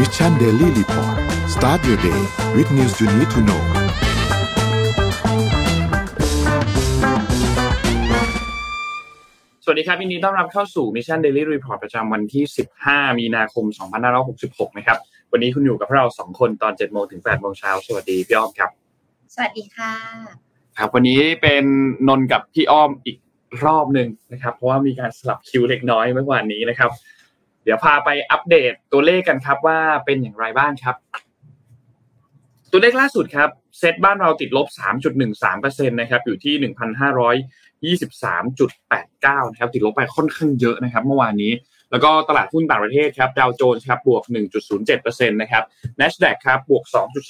Mission Daily Report start your day with news you need to know สวัสดีครับยินดีต้อนรับเข้าสู่ Mission Daily Report ประจำวันที่ 15 มีนาคม 2566 นะครับ วันนี้คุณอยู่กับพวกเรา 2 คนตอน 7 โมงถึง 8 โมงเช้า สวัสดีพี่อ้อมครับ สวัสดีค่ะ ครับ วันนี้เป็นนนท์กับพี่อ้อมอีกรอบหนึ่งนะครับ เพราะว่ามีการสลับคิวเล็กน้อยเมื่อวานนี้นะครับ เดี๋ยวพาไปอัปเดตตัวเลขกันครับว่าเป็นอย่างไรบ้างครับ ตัวเลขล่าสุดครับเซตบ้านเราติดลบ 3.13%นะครับอยู่ที่ 1,523.89นะครับติดลบไปค่อนข้างเยอะนะครับ เมื่อวานนี้ แล้วก็ตลาดหุ้นต่างประเทศครับดาวโจนส์ครับบวก 1.07%นะครับ NASDAQ ครับบวก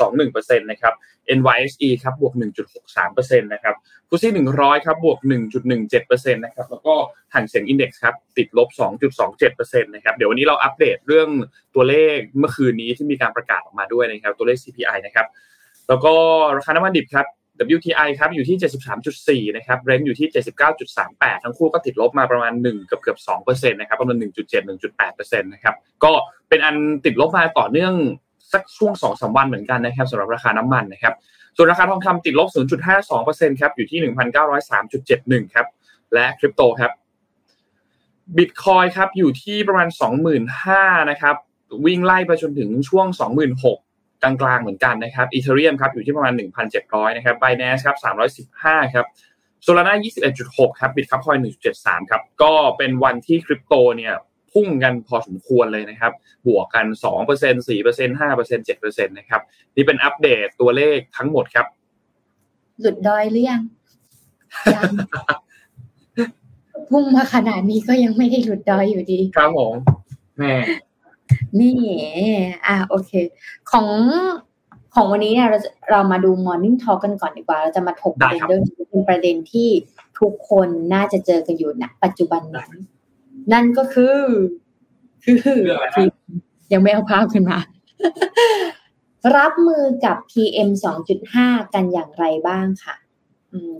2.21%นะครับ NYSE ครับบวก 1.63%นะครับฟุตซี่100 ครับบวก 1.17%นะครับแล้วก็ห่างเสียงอินเด็กซ์ครับติดลบ 2.27%นะครับเดี๋ยววันนี้เราอัปเดตเรื่องตัวเลขเมื่อคืนนี้ที่มีการประกาศออกมาด้วยนะครับตัวเลข CPI นะครับแล้วก็ราคาน้ำมันดิบครับ WTI ครับอยู่ที่ 73.4 นะครับ Brent อยู่ที่ 79.38 ทั้งคู่ก็ติดลบมาประมาณ 1 เกือบเกือบ2%นต์นะครับประมาณ 1.7 1.8%นะครับก็เป็นอันติดลบมาต่อเนื่องสักช่วง 2-3 วันเหมือนกันนะครับสำหรับราคาน้ำมันนะครับส่วนราคาทองคำติดลบ 0.52%ครับอยู่ที่ 1,903.71 ครับและคริปโตครับบิตคอยครับอยู่ที่ประมาณ 25,000นะครับวิ่งไล่ไปจนถึงช่วง 26,000 กลางๆเหมือนกันนะครับอีเทเรียมครับอยู่ที่ประมาณ 1,700นะครับ b บ n a n c e ครับ315ครับโซลาร่า21.6 ครับบิตคัพคอย1.73 ครับ ก็เป็นวันที่คริปโตเนี่ยพุ่งกันพอสมควรเลยนะครับ บวกกัน 2% 4% 5% 7%นะครับ นี่เป็นอัปเดตตัวเลขทั้งหมดครับ หลุดดอยหรือยังยังพุ่งมาขนาดนี้ก็ยังไม่ได้หลุดดอยอยู่ดี ครับผมแม่ นี่อะโอเค ของของวันนี้เนี่ยเราเรามาดู Morning Talk กันก่อนดีกว่า เราจะมาถกประเด็นเรื่องเป็นประเด็นที่ทุกคนน่าจะเจอกันอยู่ณปัจจุบันนี้นั่นก็คือ คือคือยังไม่เอาภาพขึ้นมา รับมือกับ PM 2.5 กันอย่างไรบ้างค่ะ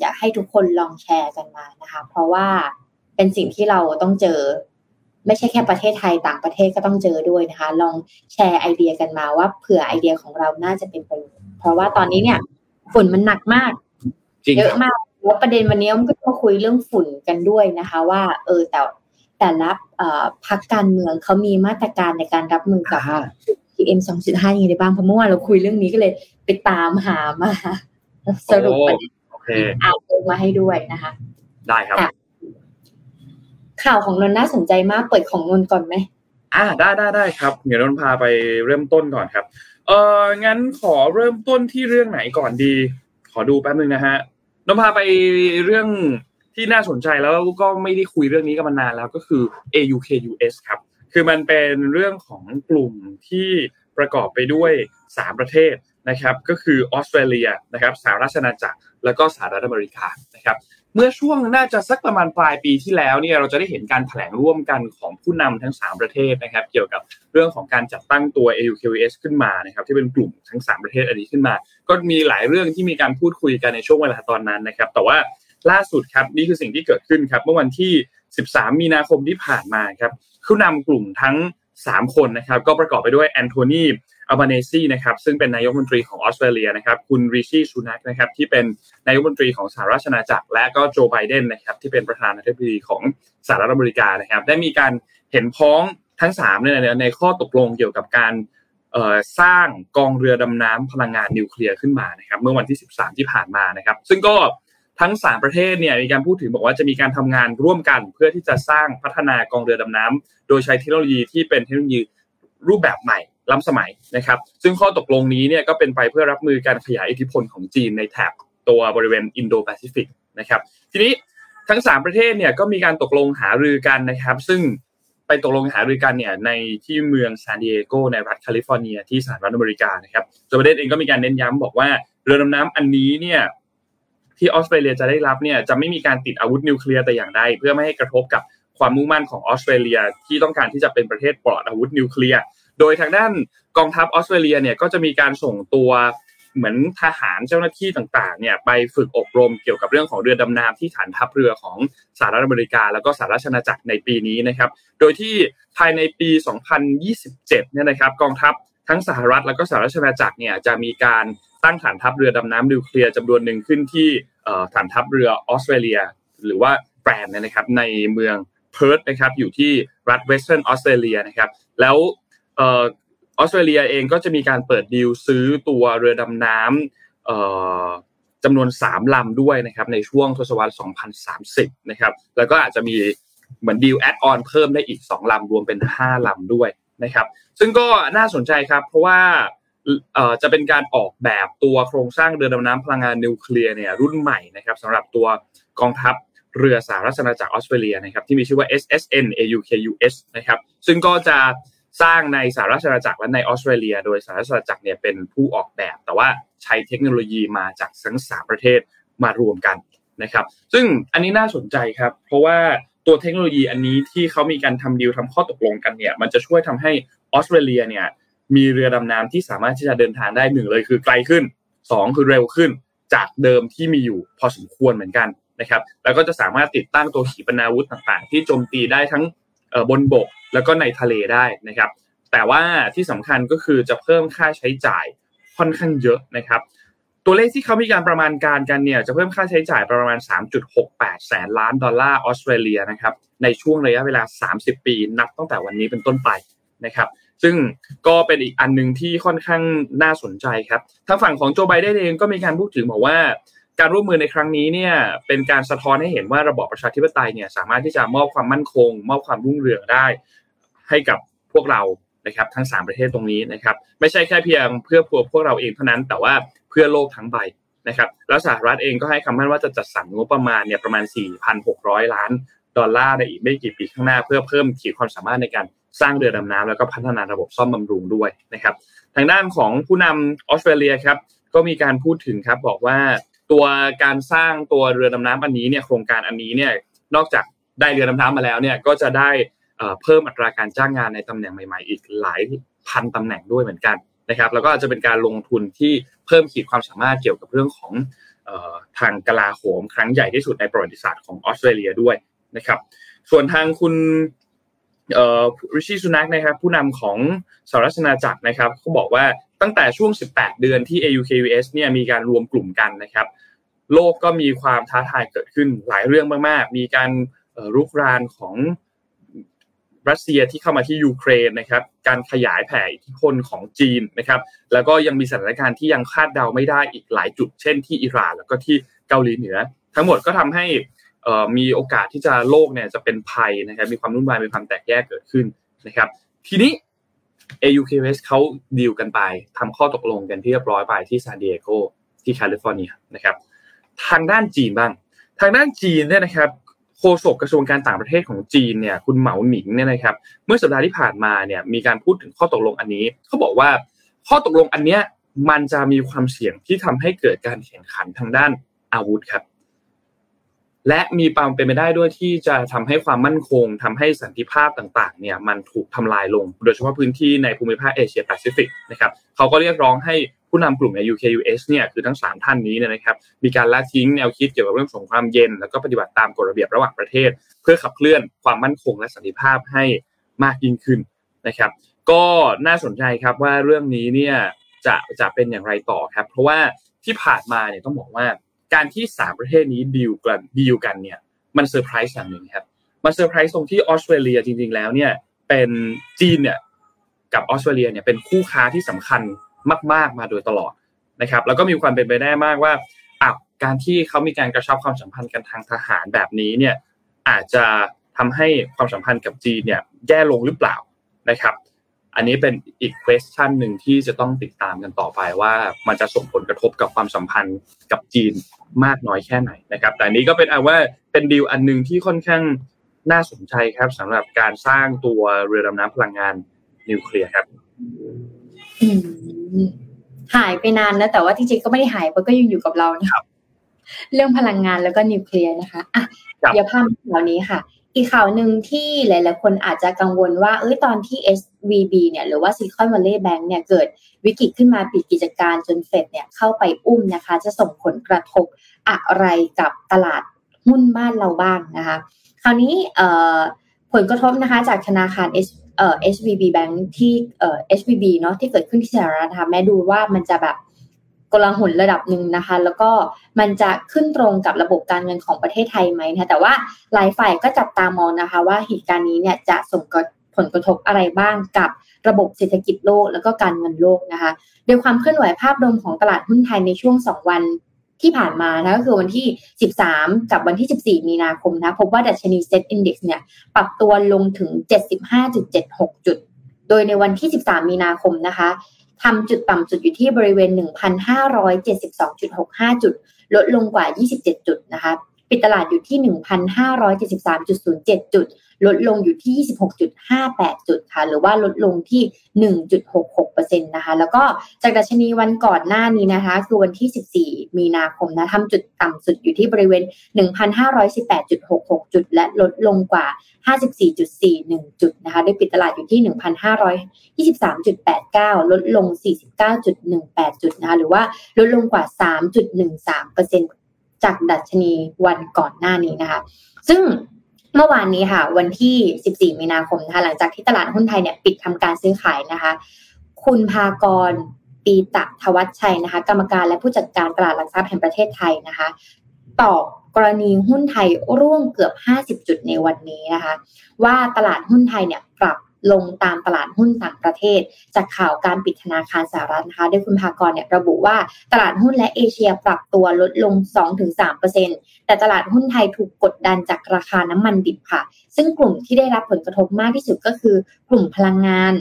อยากให้ทุกคนลองแชร์กันมานะคะ เพราะว่าเป็นสิ่งที่เราต้องเจอ ไม่ใช่แค่ประเทศไทยต่างประเทศก็ต้องเจอด้วยนะคะ ลองแชร์ไอเดียกันมาว่าเผื่อไอเดียของเราน่าจะเป็นประโยชน์เพราะว่าตอนนี้เนี่ยฝุ่นมันหนักมากเยอะมากแล้วประเด็นวันนี้มันก็มาคุยเรื่องฝุ่นกันด้วยนะคะ ว่า เออแต่แต่ละพักการเมืองเขามีมาตรการในการรับมือกับ PM 2.5ยังไงได้บ้างเพราะเมื่อวานเราคุยเรื่องนี้ก็เลยไปตามหามา สรุปประเด็นอ่านมาให้ด้วยนะคะ ได้ครับ ข่าวของนนน่าสนใจมากเปิดของนนก่อนไหมอ่าได้ได้ได้ครับ เดี๋ยวนนพาไปเริ่มต้นก่อนครับ เอองั้นขอเริ่มต้นที่เรื่องไหนก่อนดี ขอดูแป๊บนึงนะฮะนนพาไปเรื่องที่น่าสนใจแล้วก็ไม่ได้คุยเรื่องนี้กันมานานแล้วก็คือ AUKUS ครับ คือมันเป็นเรื่องของกลุ่มที่ประกอบไปด้วย 3 ประเทศนะครับ ก็คือออสเตรเลียนะครับสหราชอาณาจักรแล้วก็สหรัฐอเมริกานะครับ เมื่อช่วงน่าจะสักประมาณปลายปีที่แล้วเนี่ยเราจะได้เห็นการแถลงร่วมกันของผู้นำทั้ง 3 ประเทศนะครับ เกี่ยวกับเรื่องของการจัดตั้งตัว AUKUS ขึ้นมานะครับที่เป็นกลุ่มทั้ง 3 ประเทศอันนี้ขึ้นมา ก็มีหลายเรื่องที่มีการพูดคุยกันในช่วงเวลาตอนนั้นนะครับ แต่ว่าล่าสุดครับนี่คือสิ่งที่เกิดขึ้นครับเมื่อวันที่ 13 มีนาคมที่ผ่านมาครับผู้นำกลุ่มทั้ง 3 คนนะครับก็ประกอบไปด้วยแอนโทนีอัลบาเนซีนะครับซึ่งเป็นนายกมนตรีของออสเตรเลียนะครับคุณริชี่ซูนักนะครับที่เป็นนายกมนตรีของสหราชอาณาจักร และก็โจไบเดนนะครับที่เป็นประธานาธิบดีของสหรัฐอเมริกานะครับได้มีการเห็นพ้องทั้ง3เนี่ยในข้อตกลงเกี่ยวกับการสร้างกองเรือดำน้ำพลังงานนิวเคลียร์ขึ้นมานะครับเมื่อวันที่ 13 ที่ผ่านมานะครับ ซึ่งก็ ทั้ง 3 ประเทศเนี่ยมีการพูดถึงบอกว่าจะมีการทำงานร่วมกัน เพื่อที่จะสร้างพัฒนากองเรือดำน้ำโดยใช้เทคโนโลยีที่เป็นเทคโนโลยีรูปแบบใหม่ล้ำสมัยนะครับ ซึ่งข้อตกลงนี้เนี่ยก็เป็นไปเพื่อรับมือการขยายอิทธิพลของจีนในแถบตัวบริเวณอินโดแปซิฟิกนะครับ ทีนี้ทั้ง 3 ประเทศเนี่ยก็มีการตกลงหารือกันนะครับ ซึ่งไปตกลงหารือกันเนี่ยในที่เมืองซานดิเอโกในรัฐแคลิฟอร์เนียที่สหรัฐอเมริกานะครับโจไบเดนเองก็มีการเน้นย้ำบอกว่าเรือดำน้ำอันนี้เนี่ย ที่ออสเตรเลียจะได้รับเนี่ยจะไม่มีการติดอาวุธนิวเคลียร์แต่อย่างใดเพื่อไม่ให้กระทบกับความมุ่งมั่นของออสเตรเลียที่ต้องการที่จะเป็นประเทศปลอดอาวุธนิวเคลียร์โดยทางด้านกองทัพออสเตรเลียเนี่ยก็จะมีการส่งตัวเหมือนทหารเจ้าหน้าที่ต่างๆเนี่ยไปฝึกอบรมเกี่ยวกับเรื่องของเรือดำน้ำที่ฐานทัพเรือของสหรัฐอเมริกา แล้วก็สหราชอาณาจักรในปีนี้นะครับ โดยที่ภายในปี 2027 เนี่ยนะครับกองทัพทั้งสหรัฐแล้วก็สหราชอาณาจักรเนี่ยจะมีการ ตั้งฐานทัพเรือดำน้ำนิวเคลียร์จำนวนหนึ่งขึ้นที่ฐานทัพเรือออสเตรเลีย หรือว่าแปรนนะครับในเมืองเพิร์ธนะครับอยู่ที่รัฐเวสเทิร์นออสเตรเลียนะครับแล้วออสเตรเลียเองก็จะมีการเปิดดีลซื้อตัวเรือดำน้ำจำนวน 3 ลำด้วยนะครับในช่วงทศวรรษ 2030 นะครับแล้วก็อาจจะมีเหมือนดีล add-on เพิ่มได้อีก 2 ลำรวมเป็น 5 ลำด้วยนะครับซึ่งก็น่าสนใจครับเพราะว่า จะเป็นการออกแบบตัวโครงสร้างเรือดำน้ำพลังงานนิวเคลียร์เนี่ยรุ่นใหม่นะครับสำหรับตัวกองทัพเรือสหราชอาณาจักรออสเตรเลียนะครับที่มีชื่อว่า SSN AUKUS นะครับซึ่งก็จะสร้างในสหราชอาณาจักรและในออสเตรเลีย โดยสหราชอาณาจักรเนี่ยเป็นผู้ออกแบบ แต่ว่าใช้เทคโนโลยีมาจากทั้งสามประเทศมารวมกันนะครับ ซึ่งอันนี้น่าสนใจครับ เพราะว่าตัวเทคโนโลยีอันนี้ที่เขามีการทำดีลทำข้อตกลงกันเนี่ย มันจะช่วยทำให้ออสเตรเลียเนี่ย มีเรือดำน้ำที่สามารถที่จะเดินทางได้หนึ่งเลยคือไกลขึ้น2คือเร็วขึ้นจากเดิมที่มีอยู่พอสมควรเหมือนกันนะครับ แล้วก็จะสามารถติดตั้งตัวขีปนาวุธต่างๆ ที่โจมตีได้ทั้งบนบกแล้วก็ในทะเลได้นะครับ แต่ว่าที่สำคัญก็คือจะเพิ่มค่าใช้จ่ายค่อนข้างเยอะนะครับ ตัวเลขที่เขามีการประมาณการกันเนี่ยจะเพิ่มค่าใช้จ่ายประมาณ 3.68 แสนล้านดอลลาร์ออสเตรเลียนะครับในช่วงระยะเวลา 30 ปี นับตั้งแต่วันนี้เป็นต้นไปนะครับ ซึ่งก็เป็นอีกอันหนึ่งที่ค่อนข้างน่าสนใจครับทางฝั่งของโจไบเดนเองก็มีการพูดถึงบอกว่าการร่วมมือในครั้งนี้เนี่ยเป็นการสะท้อนให้เห็นว่าระบอบประชาธิปไตยเนี่ยสามารถที่จะมอบความมั่นคง มอบความรุ่งเรืองได้ให้กับพวกเรานะครับทั้ง 3 ประเทศตรงนี้นะครับไม่ใช่แค่เพียงเพื่อพวกพวกเราเองเท่านั้น แต่ว่าเพื่อโลกทั้งใบนะครับแล้วสหรัฐเองก็ให้คำมั่นว่าจะจัดสรรงบประมาณเนี่ยประมาณ 4,600 ล้านดอลลาร์ในอีกไม่กี่ปีข้างหน้า เพื่อเพิ่มขีดความสามารถในการ สร้างเรือดำน้ำแล้วก็พัฒนาระบบซ่อมบำรุงด้วยนะครับ ทางด้านของผู้นำออสเตรเลียครับก็มีการพูดถึงครับบอกว่าตัวการสร้างตัวเรือดำน้ำอันนี้เนี่ยโครงการอันนี้เนี่ยนอกจากได้เรือดำน้ำมาแล้วเนี่ยก็จะได้เพิ่มอัตราการจ้างงานในตำแหน่งใหม่ๆ อีกหลายพันตำแหน่งด้วยเหมือนกันนะครับ แล้วก็จะเป็นการลงทุนที่เพิ่มขีดความสามารถเกี่ยวกับเรื่องของทางกลาโหม ครั้งใหญ่ที่สุดในประวัติศาสตร์ของออสเตรเลียด้วยนะครับ ส่วนทางคุณ ริชิสุนักนะครับผู้นำของสหรัฐอาณาจักรนะครับเขาบอกว่าตั้งแต่ช่วง 18 เดือนที่ AUKUS เนี่ยมีการรวมกลุ่มกันนะครับ โลกก็มีความท้าทายเกิดขึ้นหลายเรื่องมากๆ มีการรุกรานของรัสเซียที่เข้ามาที่ยูเครนนะครับ การขยายแผ่อิทธิพลของจีนนะครับ แล้วก็ยังมีสถานการณ์ที่ยังคาดเดาไม่ได้อีกหลายจุด เช่นที่อิหร่านแล้วก็ที่เกาหลีเหนือ ทั้งหมดก็ทำให้ มีโอกาสที่จะโลกเนี่ยจะเป็นภัยนะครับมีความรุ่นวายมีความแตกแยกเกิดขึ้นนะครับทีนี้ AUKUS เขาดีลกันไปทำข้อตกลงกันที่เรียบร้อยไปที่ซานดิเอโกที่แคลิฟอร์เนียนะครับทางด้านจีนบ้าง ทางด้านจีนเนี่ยนะครับโฆษกกระทรวงการต่างประเทศของจีนเนี่ยคุณเหมาหนิงเนี่ยนะครับเมื่อสัปดาห์ที่ผ่านมาเนี่ยมีการพูดถึงข้อตกลงอันนี้เขาบอกว่าข้อตกลงอันเนี้ยมันจะมีความเสี่ยงที่ทำให้เกิดการแข่งขันทางด้านอาวุธครับ และมีความเป็นไปได้ด้วยที่จะทำให้ความมั่นคงทำให้สันติภาพต่างๆเนี่ยมันถูกทำลายลง โดยเฉพาะพื้นที่ในภูมิภาคเอเชียแปซิฟิกนะครับเขาก็เรียกร้องให้ผู้นำกลุ่มใน AUKUS เนี่ยคือทั้ง 3 ท่านนี้เนี่ยนะครับมีการละทิ้งแนวคิดเกี่ยวกับเรื่องสงครามเย็น แล้วก็ปฏิบัติตามกฎระเบียบระหว่างประเทศ เพื่อขับเคลื่อนความมั่นคงและสันติภาพให้มากยิ่งขึ้นนะครับ ก็น่าสนใจครับว่าเรื่องนี้เนี่ยจะจะเป็นอย่างไรต่อครับ เพราะว่าที่ผ่านมาเนี่ยต้องบอกว่า การที่สามประเทศนี้ดีลกันดีลกันเนี่ยมันเซอร์ไพรส์อย่างหนึ่งครับมันเซอร์ไพรส์ตรงที่ออสเตรเลียจริง ๆ แล้วเนี่ยเป็นจีนเนี่ยกับออสเตรเลียเนี่ยเป็นคู่ค้าที่สำคัญมาก ๆ มาโดยตลอดนะครับ แล้วก็มีความเป็นไปได้มากว่าอ้าวการที่เขามีการกระชับความสัมพันธ์กันทางทหารแบบนี้เนี่ยอาจจะทำให้ความสัมพันธ์กับจีนเนี่ยแย่ลงหรือเปล่านะครับ อันนี้เป็นอีก question หนึ่งที่จะต้องติดตามกันต่อไปว่ามันจะส่งผลกระทบกับความสัมพันธ์กับจีนมากน้อยแค่ไหนนะครับ แต่นี้ก็เป็นเอาว่าเป็นดีลอันหนึ่งที่ค่อนข้างน่าสนใจครับสำหรับการสร้างตัวเรือดำน้ำพลังงานนิวเคลียร์ครับหายไปนานนะแต่ว่าจริงๆก็ไม่ได้หายเพราะก็ยังอยู่กับเรานะครับ เรื่องพลังงานแล้วก็นิวเคลียร์นะคะอะเดี๋ยวภาพเหล่านี้ค่ะ อีกข่าวหนึ่งที่หลาย ๆ คนอาจจะกังวลว่า เอ้ยตอนที่ SVB เนี่ยหรือว่า Silicon Valley Bank เนี่ยเกิดวิกฤตขึ้นมาปิดกิจการจนเฟดเนี่ยเข้าไปอุ้มนะคะ จะส่งผลกระทบอะไรกับตลาดหุ้นบ้านเราบ้างนะคะ คราวนี้ผลกระทบนะคะจากธนาคาร S เอ่อ SVB Bank ที่เอ่อ SVB เนาะที่เกิดขึ้นที่สหรัฐนะคะแม้ดูว่ามันจะแบบ กลาหนระดับหนึ่งนะคะ แล้วก็มันจะขึ้นตรงกับระบบการเงินของประเทศไทยไหมนะแต่ว่าหลายฝ่ายก็จับตามองนะคะ ว่าเหตุการณ์นี้เนี่ยจะส่งผลกระทบอะไรบ้างกับระบบเศรษฐกิจโลกแล้วก็การเงินโลกนะคะ โดยความเคลื่อนไหวภาพรวมของตลาดหุ้นไทยในช่วง 2 วันที่ผ่านมานะก็คือวันที่ 13 กับวันที่ 14 มีนาคมนะพบว่าดัชนี SET Index เนี่ยปรับตัวลงถึง 75.76 จุด โดยในวันที่ 13 มีนาคมนะคะ ทำจุดต่ำสุดอยู่ที่บริเวณ 1,572.65 จุด ลดลงกว่า 27 จุดนะคะ ปิดตลาดอยู่ที่ 1,573.07 จุด ลดลงอยู่ที่ 26.58 จุดค่ะ หรือว่าลดลงที่ 1.66%นะคะ แล้วก็จากดัชนีวันก่อนหน้านี้นะคะ คือวันที่ 14 มีนาคมนะทำจุดต่ำสุดอยู่ที่บริเวณ 1,518.66 จุด และลดลงกว่า 54.41 จุดนะคะได้ปิดตลาดอยู่ที่ 1,523.89 ลดลง 49.18 จุดนะคะ หรือว่าลดลงกว่า 3.13%จากดัชนีวันก่อนหน้านี้นะคะ ซึ่ง เมื่อวานนี้ค่ะ วันที่ 14 มีนาคมนะคะหลังจากที่ตลาดหุ้นไทยเนี่ยปิดทำการซื้อขายนะคะ คุณพากรปีตะทวัชชัยนะคะ กรรมการและผู้จัดการตลาดหลักทรัพย์แห่งประเทศไทยนะคะตอบกรณีหุ้นไทยร่วงเกือบ 50 จุดในวันนี้นะคะ ว่าตลาดหุ้นไทยเนี่ยปรับ ลงตามตลาดหุ้นต่างประเทศ จากข่าวการปิดธนาคารสหรัฐนะคะโดยคุณภากรเนี่ยระบุว่าตลาดหุ้นและเอเชียปรับตัวลดลง 2-3%แต่ตลาดหุ้นไทยถูกกดดันจากราคาน้ำมันดิบค่ะ ซึ่งกลุ่มที่ได้รับผลกระทบมากที่สุดก็คือกลุ่มพลังงาน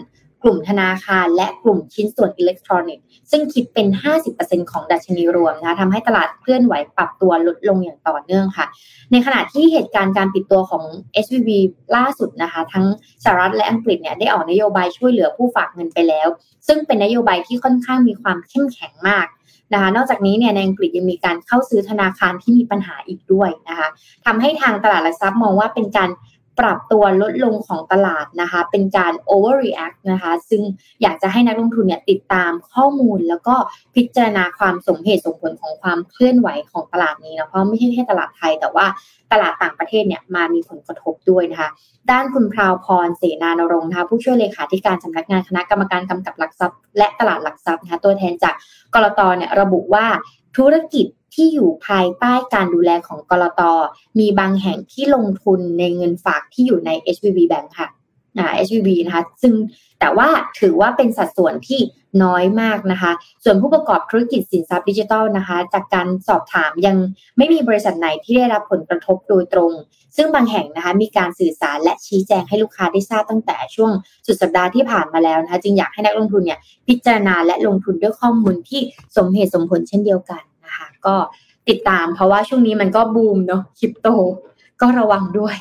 กลุ่มธนาคาร และกลุ่มชิ้นส่วนอิเล็กทรอนิกส์ซึ่งคิดเป็น 50%ของดัชนีรวมนะคะทำให้ตลาดเคลื่อนไหวปรับตัวลดลงอย่างต่อเนื่องค่ะ ในขณะที่เหตุการณ์การปิดตัวของ SVB ล่าสุดนะคะ ทั้งสหรัฐและอังกฤษเนี่ยได้ออกนโยบายช่วยเหลือผู้ฝากเงินไปแล้ว ซึ่งเป็นนโยบายที่ค่อนข้างมีความเข้มแข็งมากนะคะนอกจากนี้เนี่ยในอังกฤษยังมีการเข้าซื้อธนาคารที่มีปัญหาอีกด้วยนะคะทำให้ทางตลาดหลักทรัพย์มองว่าเป็นการ ปรับตัวลดลงของตลาดนะคะ เป็นการ overreact นะคะ ซึ่งอยากจะให้นักลงทุนเนี่ยติดตามข้อมูล แล้วก็พิจารณาความสมเหตุสมผลของความเคลื่อนไหวของตลาดนี้นะเพราะไม่ใช่แค่ตลาดไทย แต่ว่าตลาดต่างประเทศเนี่ยมามีผลกระทบด้วยนะคะ ด้านคุณพราวพรเสนานรงค์นะคะผู้ช่วยเลขาธิการสำนักงานคณะกรรมการกำกับหลักทรัพย์ และตลาดหลักทรัพย์นะคะตัวแทนจากกรตเนี่ยระบุว่าธุรกิจ ที่อยู่ภายใต้การดูแลของกรตมีบางแห่งที่ลงทุนในเงินฝากที่อยู่ใน HVB Bank ค่ะอ่า HVB นะคะ ซึ่งแต่ว่าถือว่าเป็นสัดส่วนที่น้อยมากนะคะ ส่วนผู้ประกอบธุรกิจสินทรัพย์ดิจิทัลนะคะ จากการสอบถามยังไม่มีบริษัทไหนที่ได้รับผลกระทบโดยตรง ซึ่งบางแห่งนะคะ มีการสื่อสารและชี้แจงให้ลูกค้าได้ทราบตั้งแต่ช่วงสุดสัปดาห์ที่ผ่านมาแล้วนะคะ จึงอยากให้นักลงทุนเนี่ยพิจารณาและลงทุนด้วยข้อมูลที่สมเหตุสมผลเช่นเดียวกัน นะคะ ก็ติดตามเพราะว่าช่วงนี้มันก็บูมเนาะคริปโต ก็ระวังด้วย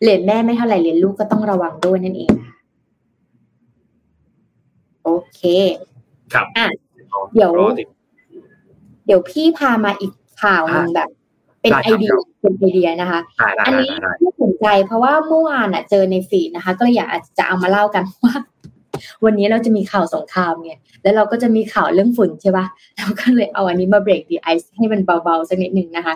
เหรียญแม่ไม่เท่าไหร่เหรียญลูกก็ต้องระวังด้วยนั่นเองโอเค ครับอะเดี๋ยว เดี๋ยวพี่พามาอีกข่าวหนึ่งแบบ เป็นไอเดียเป็นไอเดียนะคะ อันนี้ที่สนใจเพราะว่าเมื่อวานอะเจอในฟีดนะคะ ก็เลยอยากจะเอามาเล่ากันว่า วันนี้เราจะมีข่าวสงครามไงแล้วเราก็จะมีข่าวเรื่องฝุ่นใช่ปะเราก็เลยเอาอันนี้มาเบรกดีไอซ์ให้มันเบาๆสักนิดหนึ่งนะคะ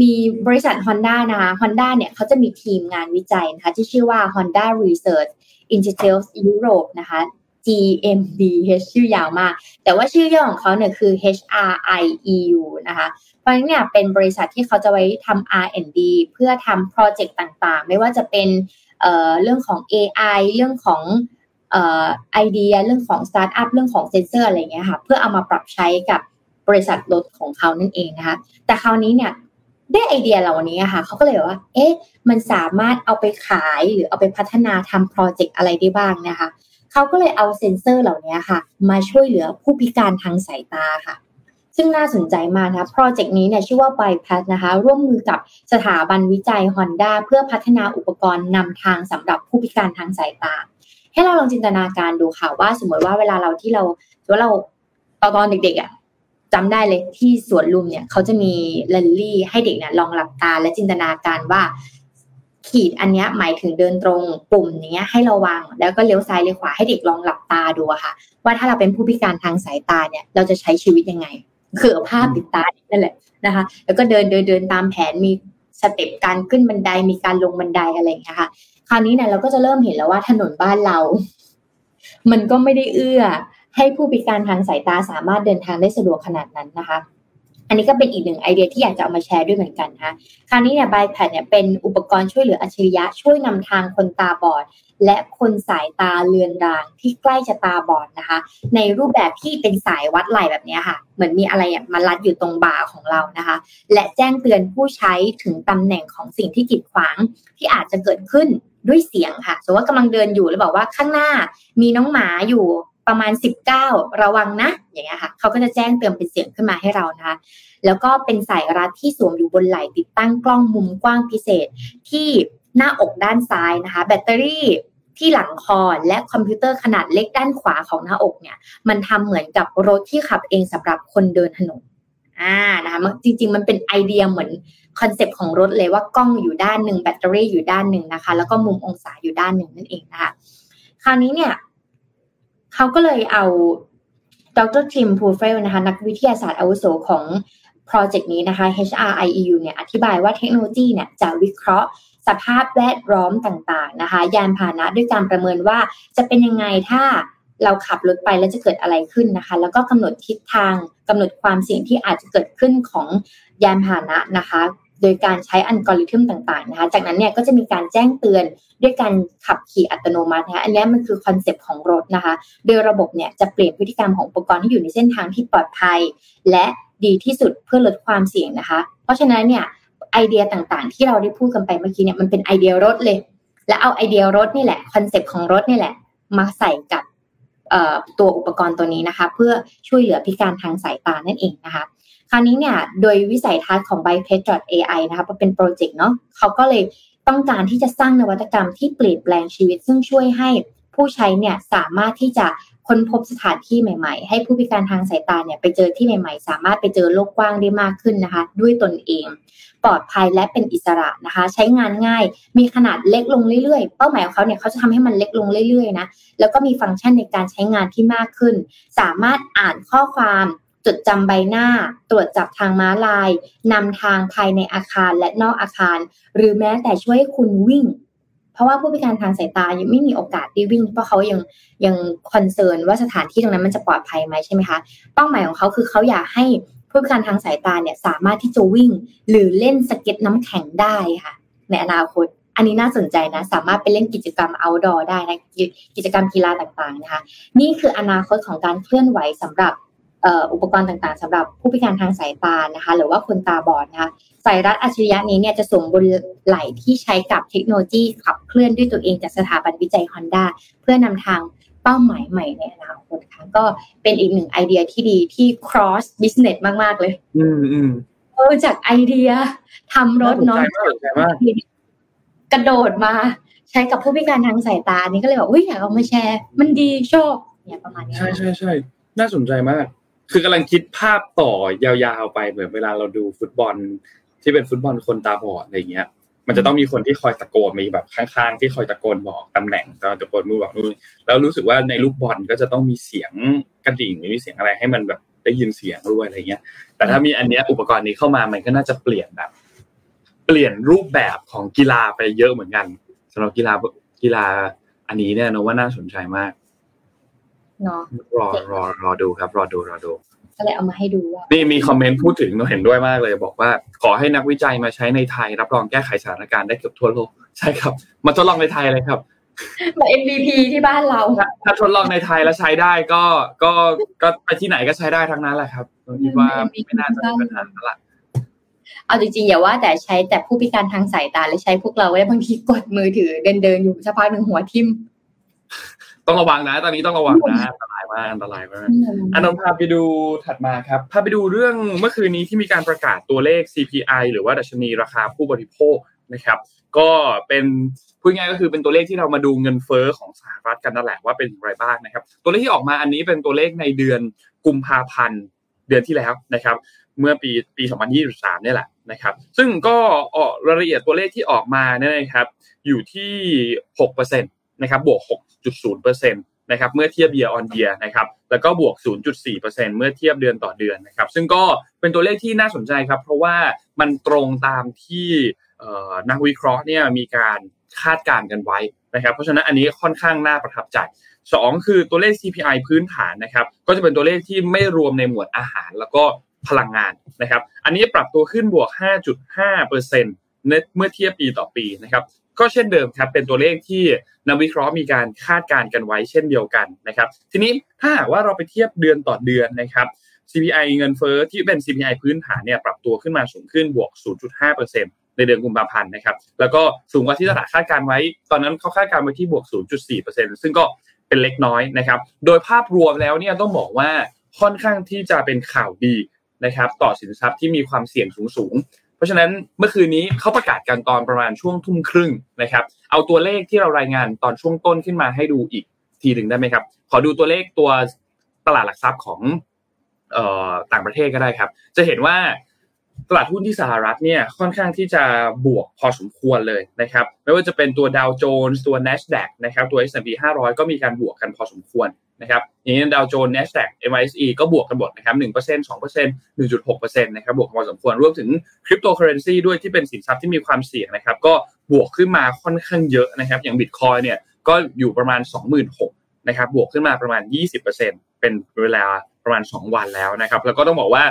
มีบริษัท Honda นะคะ Honda เนี่ยเขาจะมีทีมงานวิจัยนะคะที่ชื่อว่า Honda Research Institute Europe นะคะ GmbH ชื่อยาวมาก แต่ว่าชื่อย่อของเขาเนี่ยคือ HRI-EU นะคะเพราะฉะนั้นเนี่ยเป็นบริษัทที่เขาจะไว้ทำ R&D เพื่อทำโปรเจกต์ต่างๆ ไม่ว่าจะเป็น เรื่องของ AI เรื่องของไอเดียเรื่องของสตาร์ทอัพเรื่องของเซนเซอร์อะไรเงี้ยค่ะเพื่อเอามาปรับใช้กับบริษัทรถของเขานั่นเองนะคะแต่คราวนี้เนี่ยได้ไอเดียเหล่านี้ค่ะเขาก็เลยว่า เอ๊ะมันสามารถเอาไปขายหรือเอาไปพัฒนาทำโปรเจกต์อะไรได้บ้างนะคะเขาก็เลยเอาเซนเซอร์เหล่านี้ค่ะ มาช่วยเหลือผู้พิการทางสายตาค่ะ ซึ่งน่าสนใจมากนะโปรเจกต์นี้เนี่ยชื่อว่า ByPass นะคะ ร่วมมือกับสถาบันวิจัย Honda เพื่อพัฒนาอุปกรณ์นำทางสำหรับผู้พิการทางสายตา ให้เราลองจินตนาการดูค่ะว่าสมมติว่าเวลาเราที่เราว่าเราตอนตอนเด็กๆอะ่ะจำได้เลยที่สวนลุมเนี่ยเขาจะมีแรลลี่ให้เด็กเนี่ยลองหลับตาและจินตนาการว่าขีดอันนี้หมายถึงเดินตรงปุ่มอย่างเงี้ยให้ระวัง แล้วก็เลี้ยวซ้ายเลี้ยวขวาให้เด็กลองหลับตาดูค่ะ ว่าถ้าเราเป็นผู้พิการทางสายตาเนี่ย เราจะใช้ชีวิตยังไง คือเอาผ้าปิดตานั่นแหละนะคะ แล้วก็เดินเดินเดินตามแผนมีสเต็ปการขึ้นบันไดมีการลงบันไดอะไรอย่างเงี้ยค่ะ คราวนี้เนี่ยเราก็จะเริ่มเห็นแล้วว่าถนนบ้านเรา มันก็ไม่ได้เอื้อ ให้ผู้พิการทางสายตาสามารถเดินทางได้สะดวกขนาดนั้นนะคะอั นนี้ก็เป็นอีกหนึ่งไอเดียที่อยากจะเอามาแชร์ด้วยเหมือนกันนะคะคราวนี้เนี่ยบายแพดเนี่ยเป็นอุปกรณ์ช่วยเหลืออัจฉริยะช่วยนำทางคนตาบอด และคนสายตาเลือนรางที่ใกล้จะตาบอดนะคะ ในรูปแบบที่เป็นสายวัดไหลแบบนี้ค่ะ เหมือนมีอะไรมารัดอยู่ตรงบ่าของเรานะคะ และแจ้งเตือนผู้ใช้ถึงตำแหน่งของสิ่งที่กีดขวางที่อาจจะเกิดขึ้นด้วยเสียงค่ะสมมติว่ากำลังเดินอยู่แล้วบอกว่าข้างหน้ามีน้องหมาอยู่ ประมาณ 19 ระวังนะ อย่างเงี้ยค่ะเขาก็จะแจ้งเตือนเป็นเสียงขึ้นมาให้เรานะคะแล้วก็เป็นสายรัดที่สวมอยู่บนไหล่ติดตั้งกล้องมุมกว้างพิเศษ ที่หน้าอกด้านซ้ายนะคะ แบตเตอรี่ที่หลังคอและคอมพิวเตอร์ขนาดเล็กด้านขวาของหน้าอกเนี่ย มันทำเหมือนกับรถที่ขับเองสำหรับคนเดินถนนอ่านะคะจริง ๆ มันเป็นไอเดียเหมือนคอนเซปต์ของรถเลยว่ากล้องอยู่ด้านหนึ่งแบตเตอรี่อยู่ด้านหนึ่งนะคะ แล้วก็มุมองศาอยู่ด้านหนึ่งนั่นเองนะคะคราวนี้เนี่ย เขาก็เลยเอาดรทิมพูเฟลนะคะนักวิทยาศาสตร์อาวุโสของโปรเจกต์นี้นะคะ HRIEU เนี่ยอธิบายว่าเทคโนโลยีเนี่ยจะวิเคราะห์สภาพแวดล้อมต่างๆนะคะ ยานพาหนะด้วยการประเมินว่าจะเป็นยังไงถ้าเราขับรถไปแล้วจะเกิดอะไรขึ้นนะคะ แล้วก็กำหนดทิศทางกำหนดความเสี่ยงที่อาจจะเกิดขึ้นของยานพาหนะนะคะ โดยการใช้อัลกอริทึมต่างๆนะคะจากนั้นเนี่ยก็จะมีการแจ้งเตือนด้วยการขับขี่อัตโนมัตินะคะอันนี้มันคือคอนเซปต์ของรถนะคะโดยระบบเนี่ยจะเปลี่ยนพฤติกรรมของอุปกรณ์ที่อยู่ในเส้นทางที่ปลอดภัย และดีที่สุดเพื่อลดความเสี่ยงนะคะ เพราะฉะนั้นเนี่ยไอเดียต่างๆ ที่เราได้พูดกันไปเมื่อกี้เนี่ยมันเป็นไอเดียรถเลย และเอาไอเดียรถนี่แหละคอนเซปต์ของรถนี่แหละมาใส่กับตัวอุปกรณ์ตัวนี้นะคะ เพื่อช่วยเหลือพิการทางสายตานั่นเองนะคะ คราวนี้เนี่ยโดยวิสัยทัศน์ของ b y p e t AI นะคะเป็นโปรเจกต์เนาะเขาก็เลยต้องการที่จะสร้างนวัตกรรมที่เปลี่ยนแปลงชีวิต ซึ่งช่วยให้ผู้ใช้เนี่ยสามารถที่จะค้นพบสถานที่ใหม่ๆ ให้ผู้พิการทางสายตาเนี่ยไปเจอที่ใหม่ๆ สามารถไปเจอโลกกว้างได้มากขึ้นนะคะ ด้วยตนเอง ปลอดภัยและเป็นอิสระนะคะ ใช้งานง่าย มีขนาดเล็กลงเรื่อยๆ เป้าหมายของเขาเนี่ยเขาจะทำให้มันเล็กลงเรื่อยๆนะ แล้วก็มีฟังก์ชันในการใช้งานที่มากขึ้น สามารถอ่านข้อความ จดจำใบหน้า ตรวจจับทางม้าลายนำทางภายในอาคารและนอกอาคาร หรือแม้แต่ช่วยคุณวิ่ง เพราะว่าผู้พิการทางสายตายังไม่มีโอกาสได้วิ่ง เพราะเขายังยัง concern ว่าสถานที่ตรงนั้นมันจะปลอดภัยไหมใช่ไหมคะเป้าหมายของเขาคือเขาอยากให้ผู้พิการทางสายตาเนี่ยสามารถที่จะวิ่ง หรือเล่นสเก็ตน้ำแข็งได้ค่ะ ในอนาคตอันนี้น่าสนใจนะ สามารถไปเล่นกิจกรรม outdoor ได้นะกิจกรรมกีฬาต่างๆนะคะ นี่คืออนาคตของการเคลื่อนไหวสำหรับ อุปกรณ์ต่างๆสำหรับผู้พิการทางสายตานะคะ หรือว่าคนตาบอดนะคะสายรัดอัจฉริยะนี้เนี่ยจะสวมบนไหล่ที่ใช้กับเทคโนโลยีขับเคลื่อนด้วยตัวเองจากสถาบันวิจัย Honda เพื่อนำทางเป้าหมายใหม่ในอนาคตค่ะก็เป็นอีกหนึ่งไอเดียที่ดีที่ cross business มาก ๆ เลย อืมอืมเออจากไอเดียทำรถเนาะกระโดดมา ใช้กับผู้พิการทางสายตานี่ก็เลยบอกอุ้ยอยากเอามาแชร์ มันดีชอบเนี่ยประมาณนี้ใช่ใช่ใช่น่าสนใจมาก คือกำลังคิดภาพต่อยาวๆไปเหมือนเวลาเราดูฟุตบอลที่เป็นฟุตบอลคนตาบอดอะไรเงี้ย มันจะต้องมีคนที่คอยตะโกนมีแบบข้างๆ ที่คอยตะโกนบอกตำแหน่งตะโกนมือบอกนู่นแล้วรู้สึกว่าในลูกบอลก็จะต้องมีเสียงกระดิ่งมีเสียงอะไรให้มันแบบได้ยินเสียงด้วยอะไรเงี้ย แต่ถ้ามีอันเนี้ยอุปกรณ์นี้เข้ามามันก็น่าจะเปลี่ยนแบบ เปลี่ยนรูปแบบของกีฬาไปเยอะเหมือนกันสำหรับกีฬากีฬาอันนี้เนี่ยนะว่าน่าสนใจมาก เนาะรอรอรอดูครับ รอดูรอดูก็เลยเอามาให้ดูว่านี่มีคอมเมนต์พูดถึงเราเห็นด้วยมากเลย บอกว่า ขอให้นักวิจัยมาใช้ในไทย รับรองแก้ไขสถานการณ์ได้เกือบทั่วโลกใช่ครับ มาทดลองในไทยเลยครับมา MVP ที่บ้านเรา ถ้าทดลองในไทยแล้วใช้ได้ก็ก็ก็ไปที่ไหนก็ใช้ได้ทั้งนั้นแหละครับคิดว่าไม่น่าจะมีปัญหาละ เอาจริงๆอย่าว่าแต่ใช้แต่ผู้พิการทางสายตาเลยใช้พวกเราไว้บางทีกดมือถือเดินเดินอยู่สักพักหนึ่งหัวทิ่ม ต้องระวังนะ ตอนนี้ต้องระวังนะอันตรายมากอันตรายมากอันนนพาไปดูถัดมาครับพาไปดูเรื่องเมื่อคืนนี้ที่มีการประกาศตัวเลข CPI หรือว่าดัชนีราคาผู้บริโภคนะครับ ก็เป็นพูดง่ายก็คือเป็นตัวเลขที่เรามาดูเงินเฟ้อของสหรัฐกันนั่นแหละว่าเป็นอย่างไรบ้างนะครับ ตัวเลขที่ออกมาอันนี้เป็นตัวเลขในเดือนกุมภาพันธ์เดือนที่แล้วนะครับ เมื่อปีปี 2023เนี่ยแหละนะครับ ซึ่งก็ออกรายละเอียดตัวเลขที่ออกมาเนี่ยนะครับ อยู่ที่6% นะครับบวก 6.0%นะครับเมื่อเทียบ year on year นะครับแล้วก็บวก 0.4%เมื่อเทียบเดือนต่อเดือนนะครับซึ่งก็เป็นตัวเลขที่น่าสนใจครับ เพราะว่ามันตรงตามที่นักวิเคราะห์เนี่ยมีการคาดการณ์กันไว้นะครับเพราะฉะนั้นอันนี้ค่อนข้างน่าประทับใจสองคือตัวเลข CPI พื้นฐานนะครับก็จะเป็นตัวเลขที่ไม่รวมในหมวดอาหารแล้วก็พลังงานนะครับอันนี้ปรับตัวขึ้นบวก 5.5%เมื่อเทียบปีต่อปีนะครับ ก็เช่นเดิมครับเป็นตัวเลขที่นักวิเคราะห์มีการคาดการณ์กันไว้เช่นเดียวกันนะครับ ทีนี้ถ้าหากว่าเราไปเทียบเดือนต่อเดือนนะครับ CPI เงินเฟ้อที่เป็น CPI พื้นฐานเนี่ยปรับตัวขึ้นมาสูงขึ้นบวก 0.5%ในเดือนกุมภาพันธ์นะครับ แล้วก็สูงกว่าที่ตลาดคาดการไว้ ตอนนั้นเขาคาดการไว้ที่บวก 0.4%ซึ่งก็เป็นเล็กน้อยนะครับ โดยภาพรวมแล้วเนี่ยต้องบอกว่าค่อนข้างที่จะเป็นข่าวดีนะครับต่อสินทรัพย์ที่มีความเสี่ยงสูงสูง เพราะฉะนั้นเมื่อคืนนี้เขาประกาศกันตอนประมาณช่วงทุ่มครึ่งนะครับ เอาตัวเลขที่เรารายงานตอนช่วงต้นขึ้นมาให้ดูอีกทีหนึ่งได้ไหมครับ ขอดูตัวเลขตัวตลาดหลักทรัพย์ของต่างประเทศก็ได้ครับ จะเห็นว่าตลาดหุ้นที่สหรัฐเนี่ยค่อนข้างที่จะบวกพอสมควรเลยนะครับไม่ว่าจะเป็นตัวดาวโจนส์ตัว NASDAQ นะครับตัว S&P 500 ก็มีการบวกกันพอสมควรนะครับอย่างนี้ดาวโจนส์ NASDAQ NYSE ก็บวกกันหมดนะครับ1% 2% 1.6%นะครับบวกพอสมควรรวมถึงคริปโตเคอเรนซีด้วยที่เป็นสินทรัพย์ที่มีความเสี่ยงนะครับก็บวกขึ้นมาค่อนข้างเยอะนะครับอย่างบิตคอยน์เนี่ยก็อยู่ประมาณ 26,000นะครับบวกขึ้นมาประมาณ 20%เป็นเวลาประมาณ 2 วันแล้วนะครับ แล้วก็ต้องบอกว่า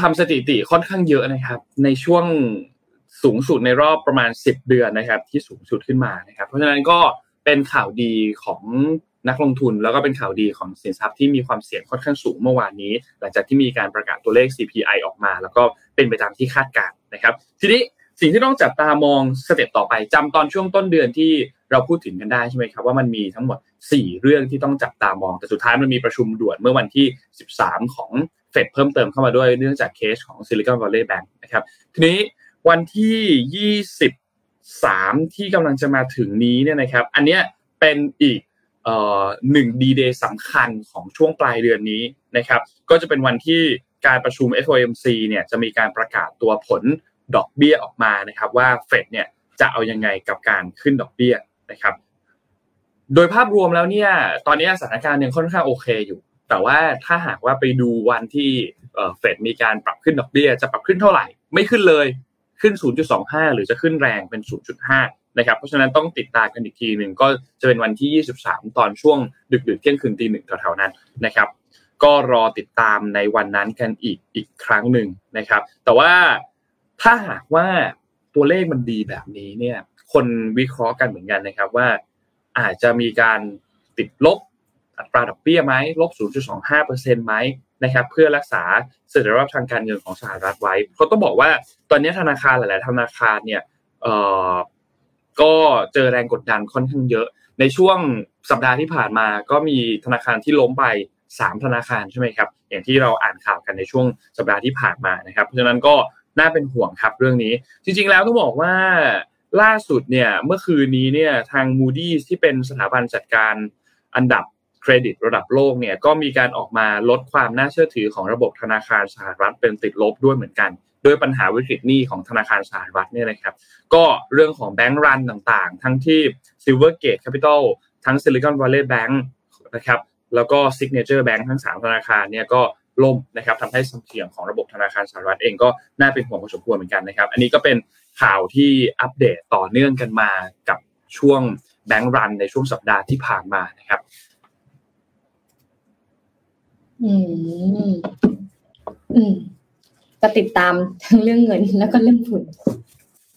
ทำสถิติค่อนข้างเยอะนะครับ ในช่วงสูงสุดในรอบประมาณ 10 เดือนนะครับ ที่สูงสุดขึ้นมานะครับ เพราะฉะนั้นก็เป็นข่าวดีของ นักลงทุนแล้วก็เป็นข่าวดีของสินทรัพย์ที่มีความเสี่ยงค่อนข้างสูงเมื่อวานนี้ หลังจากที่มีการประกาศตัวเลข CPI ออกมา แล้วก็เป็นไปตามที่คาดการณ์นะครับ ทีนี้สิ่งที่ต้องจับตามองสเต็ปต่อไปจำตอนช่วงต้นเดือนที่เราพูดถึงกันได้ใช่ไหมครับว่ามันมีทั้งหมด 4 เรื่องที่ต้องจับตามอง แต่สุดท้ายมันมีประชุมด่วนเมื่อวันที่ 13 ของเฟดเพิ่มเติมเข้ามาด้วยเนื่องจากเคสของ Silicon Valley Bank นะครับทีนี้วันที่23ที่กำลังจะมาถึงนี้เนี่ยนะครับ อันเนี้ยเป็นอีก หนึ่งดีเดย์สำคัญของช่วงปลายเดือนนี้นะครับก็จะเป็นวันที่การประชุม FOMC เนี่ยจะมีการประกาศตัวผลดอกเบี้ยออกมานะครับว่าเฟดเนี่ยจะเอายังไงกับการขึ้นดอกเบี้ยนะครับโดยภาพรวมแล้วเนี่ยตอนนี้สถานการณ์ยังค่อนข้างโอเคอยู่ แต่ว่าถ้าหากว่าไปดูวันที่เฟดมีการปรับขึ้นดอกเบี้ย จะปรับขึ้นเท่าไหร่ ไม่ขึ้นเลยขึ้น 0.25 หรือจะขึ้นแรงเป็น 0.5 นะครับเพราะฉะนั้นต้องติดตามกันอีกทีหนึ่งก็จะเป็นวันที่ 23 ตอนช่วงดึกๆเที่ยงคืนตีหนึ่งแถวๆนั้นนะครับก็รอติดตามในวันนั้นกันอีกอีกครั้งหนึ่งนะครับ แต่ว่าถ้าหากว่าตัวเลขมันดีแบบนี้เนี่ย คนวิเคราะห์กันเหมือนกันนะครับว่าอาจจะมีการติดลบอัตราดอกเบี้ยไหมลบ 0.25%ไหมนะครับ เพื่อรักษาเสถียรภาพทางการเงินของสหรัฐไว้เขาต้องบอกว่าตอนนี้ธนาคารหลาย ๆ ธนาคารเนี่ยเก็เจอแรงกดดันค่อนข้างเยอะ ในช่วงสัปดาห์ที่ผ่านมาก็มีธนาคารที่ล้มไป 3 ธนาคารใช่ไหมครับอย่างที่เราอ่านข่าวกันในช่วงสัปดาห์ที่ผ่านมานะครับเพราะฉะนั้นก็น่าเป็นห่วงครับเรื่องนี้ จริง ๆ แล้วต้องบอกว่าล่าสุดเนี่ยเมื่อคืนนี้เนี่ยทาง Moody's ที่เป็นสถาบันจัดการอันดับเครดิตระดับโลกเนี่ยก็มีการออกมาลดความน่าเชื่อถือของระบบธนาคารสหรัฐเป็นติดลบด้วยเหมือนกัน ด้วยปัญหาวิกฤตหนี้ของธนาคารสหรัฐเนี่ยนะครับ ก็เรื่องของแบงก์รันต่างๆ ทั้งที่ Silvergate Capital ทั้ง Silicon Valley Bank นะครับแล้วก็ Signature Bank ทั้ง 3 ธนาคารเนี่ยก็ล่มนะครับทำให้สัมเสียงของระบบธนาคารสหรัฐเองก็น่าเป็นห่วงพอสมควรเหมือนกันนะครับ อันนี้ก็เป็นข่าวที่อัปเดตต่อเนื่องกันมากับช่วงแบงก์รันในช่วงสัปดาห์ที่ผ่านมานะครับอืมอืม ก็ติดตามทั้งเรื่องเงินแล้วก็เรื่องทุน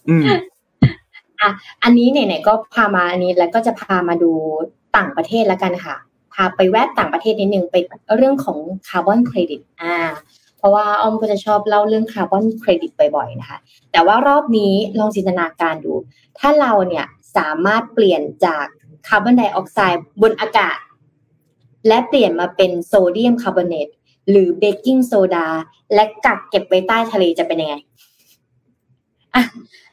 อืมอะอันนี้ไหนๆก็พามาอันนี้แล้วก็จะพามาดูต่างประเทศแล้วกันค่ะ พาไปแวะต่างประเทศนิดนึงไปเรื่องของคาร์บอนเครดิตอ่า เพราะว่าอ้อมก็จะชอบเล่าเรื่องคาร์บอนเครดิตบ่อยๆนะคะ แต่ว่ารอบนี้ลองจินตนาการดู ถ้าเราเนี่ยสามารถเปลี่ยนจากคาร์บอนไดออกไซด์บนอากาศ และเปลี่ยนมาเป็นโซเดียมคาร์บอเนต หรือเบกกิ้งโซดา และกักเก็บไว้ใต้ทะเลจะเป็นยังไงอะ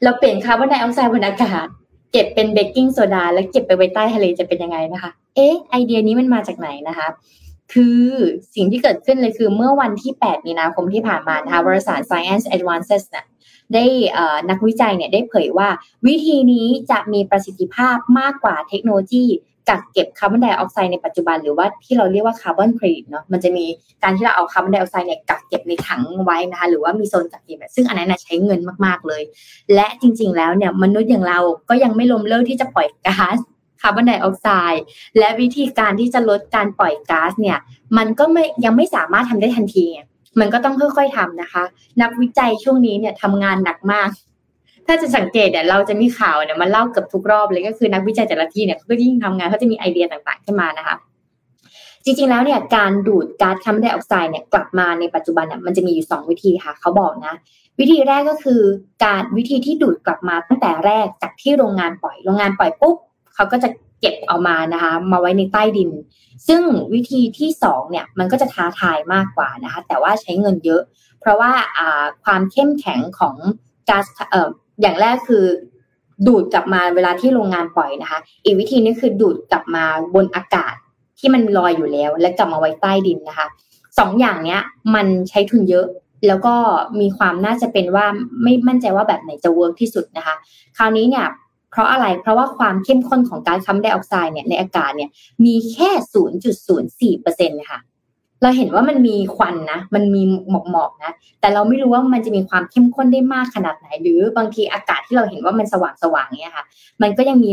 เราเปลี่ยนคาร์บอนไดออกไซด์บนอากาศเก็บเป็นเบกกิ้งโซดา และเก็บไปไว้ใต้ทะเลจะเป็นยังไงนะคะ เอ๊ะไอเดียนี้มันมาจากไหนนะคะ คือสิ่งที่เกิดขึ้นเลยคือเมื่อวันที่ 8 มีนาคมที่ผ่านมานะคะบริษัท Science Advances เนี่ยได้นักวิจัยเนี่ยได้เผยว่าวิธีนี้จะมีประสิทธิภาพมากกว่าเทคโนโลยี กักเก็บคาร์บอนไดออกไซด์ในปัจจุบันหรือว่าที่เราเรียกว่าคาร์บอนเครดิตเนาะมันจะมีการที่เราเอาคาร์บอนไดออกไซด์เนี่ยกักเก็บในถังไว้นะคะหรือว่ามีโซนกักเก็บซึ่งอันนั้นใช้เงินมากๆเลย และจริง ๆ แล้วเนี่ยมนุษย์อย่างเราก็ยังไม่ล้มเลิกที่จะปล่อยก๊าซคาร์บอนไดออกไซด์และวิธีการที่จะลดการปล่อยก๊าซเนี่ยมันก็ไม่ยังไม่สามารถทำได้ทันทีมันก็ต้องค่อยๆทำนะคะ นักวิจัยช่วงนี้เนี่ยทำงานหนักมาก ถ้าจะสังเกตเนี่ยเราจะมีข่าวเนี่ยมาเล่าเกือบทุกรอบเลยก็คือนักวิจัยแต่ละที่เนี่ยเขาก็ยิ่งทำงานเขาจะมีไอเดียต่างๆขึ้นมานะคะ จริงๆแล้วเนี่ยการดูดก๊าซคาร์บอนไดออกไซด์เนี่ยกลับมาในปัจจุบันเนี่ยมันจะมีอยู่ 2 วิธีค่ะเขาบอกนะ วิธีแรกก็คือการวิธีที่ดูดกลับมาตั้งแต่แรกจากที่โรงงานปล่อยโรงงานปล่อยปุ๊บเขาก็จะเก็บเอามานะคะมาไว้ในใต้ดิน ซึ่งวิธีที่สองเนี่ยมันก็จะท้าทายมากกว่านะคะแต่ว่าใช้เงินเยอะ เพราะว่าความเข้มแข็งของก๊าซ อย่างแรกคือดูดกลับมาเวลาที่โรงงานปล่อยนะคะ อีกวิธีนึงคือดูดกลับมาบนอากาศที่มันลอยอยู่แล้ว และกลับมาไว้ใต้ดินนะคะสองอย่างเนี้ยมันใช้ทุนเยอะ แล้วก็มีความน่าจะเป็นว่าไม่มั่นใจว่าแบบไหนจะ work ที่สุดนะคะ คราวนี้เนี่ยเพราะอะไร เพราะว่าความเข้มข้นของก๊าซคาร์บอนไดออกไซด์เนี่ยในอากาศเนี่ยมีแค่ 0.04เปอร์เซ็นต์ค่ะ เราเห็นว่ามันมีควันนะ มันมีหมอกหมอกนะ แต่เราไม่รู้ว่ามันจะมีความเข้มข้นได้มากขนาดไหน หรือบางทีอากาศที่เราเห็นว่ามันสว่างสว่างเนี่ยค่ะ มันก็ยังมี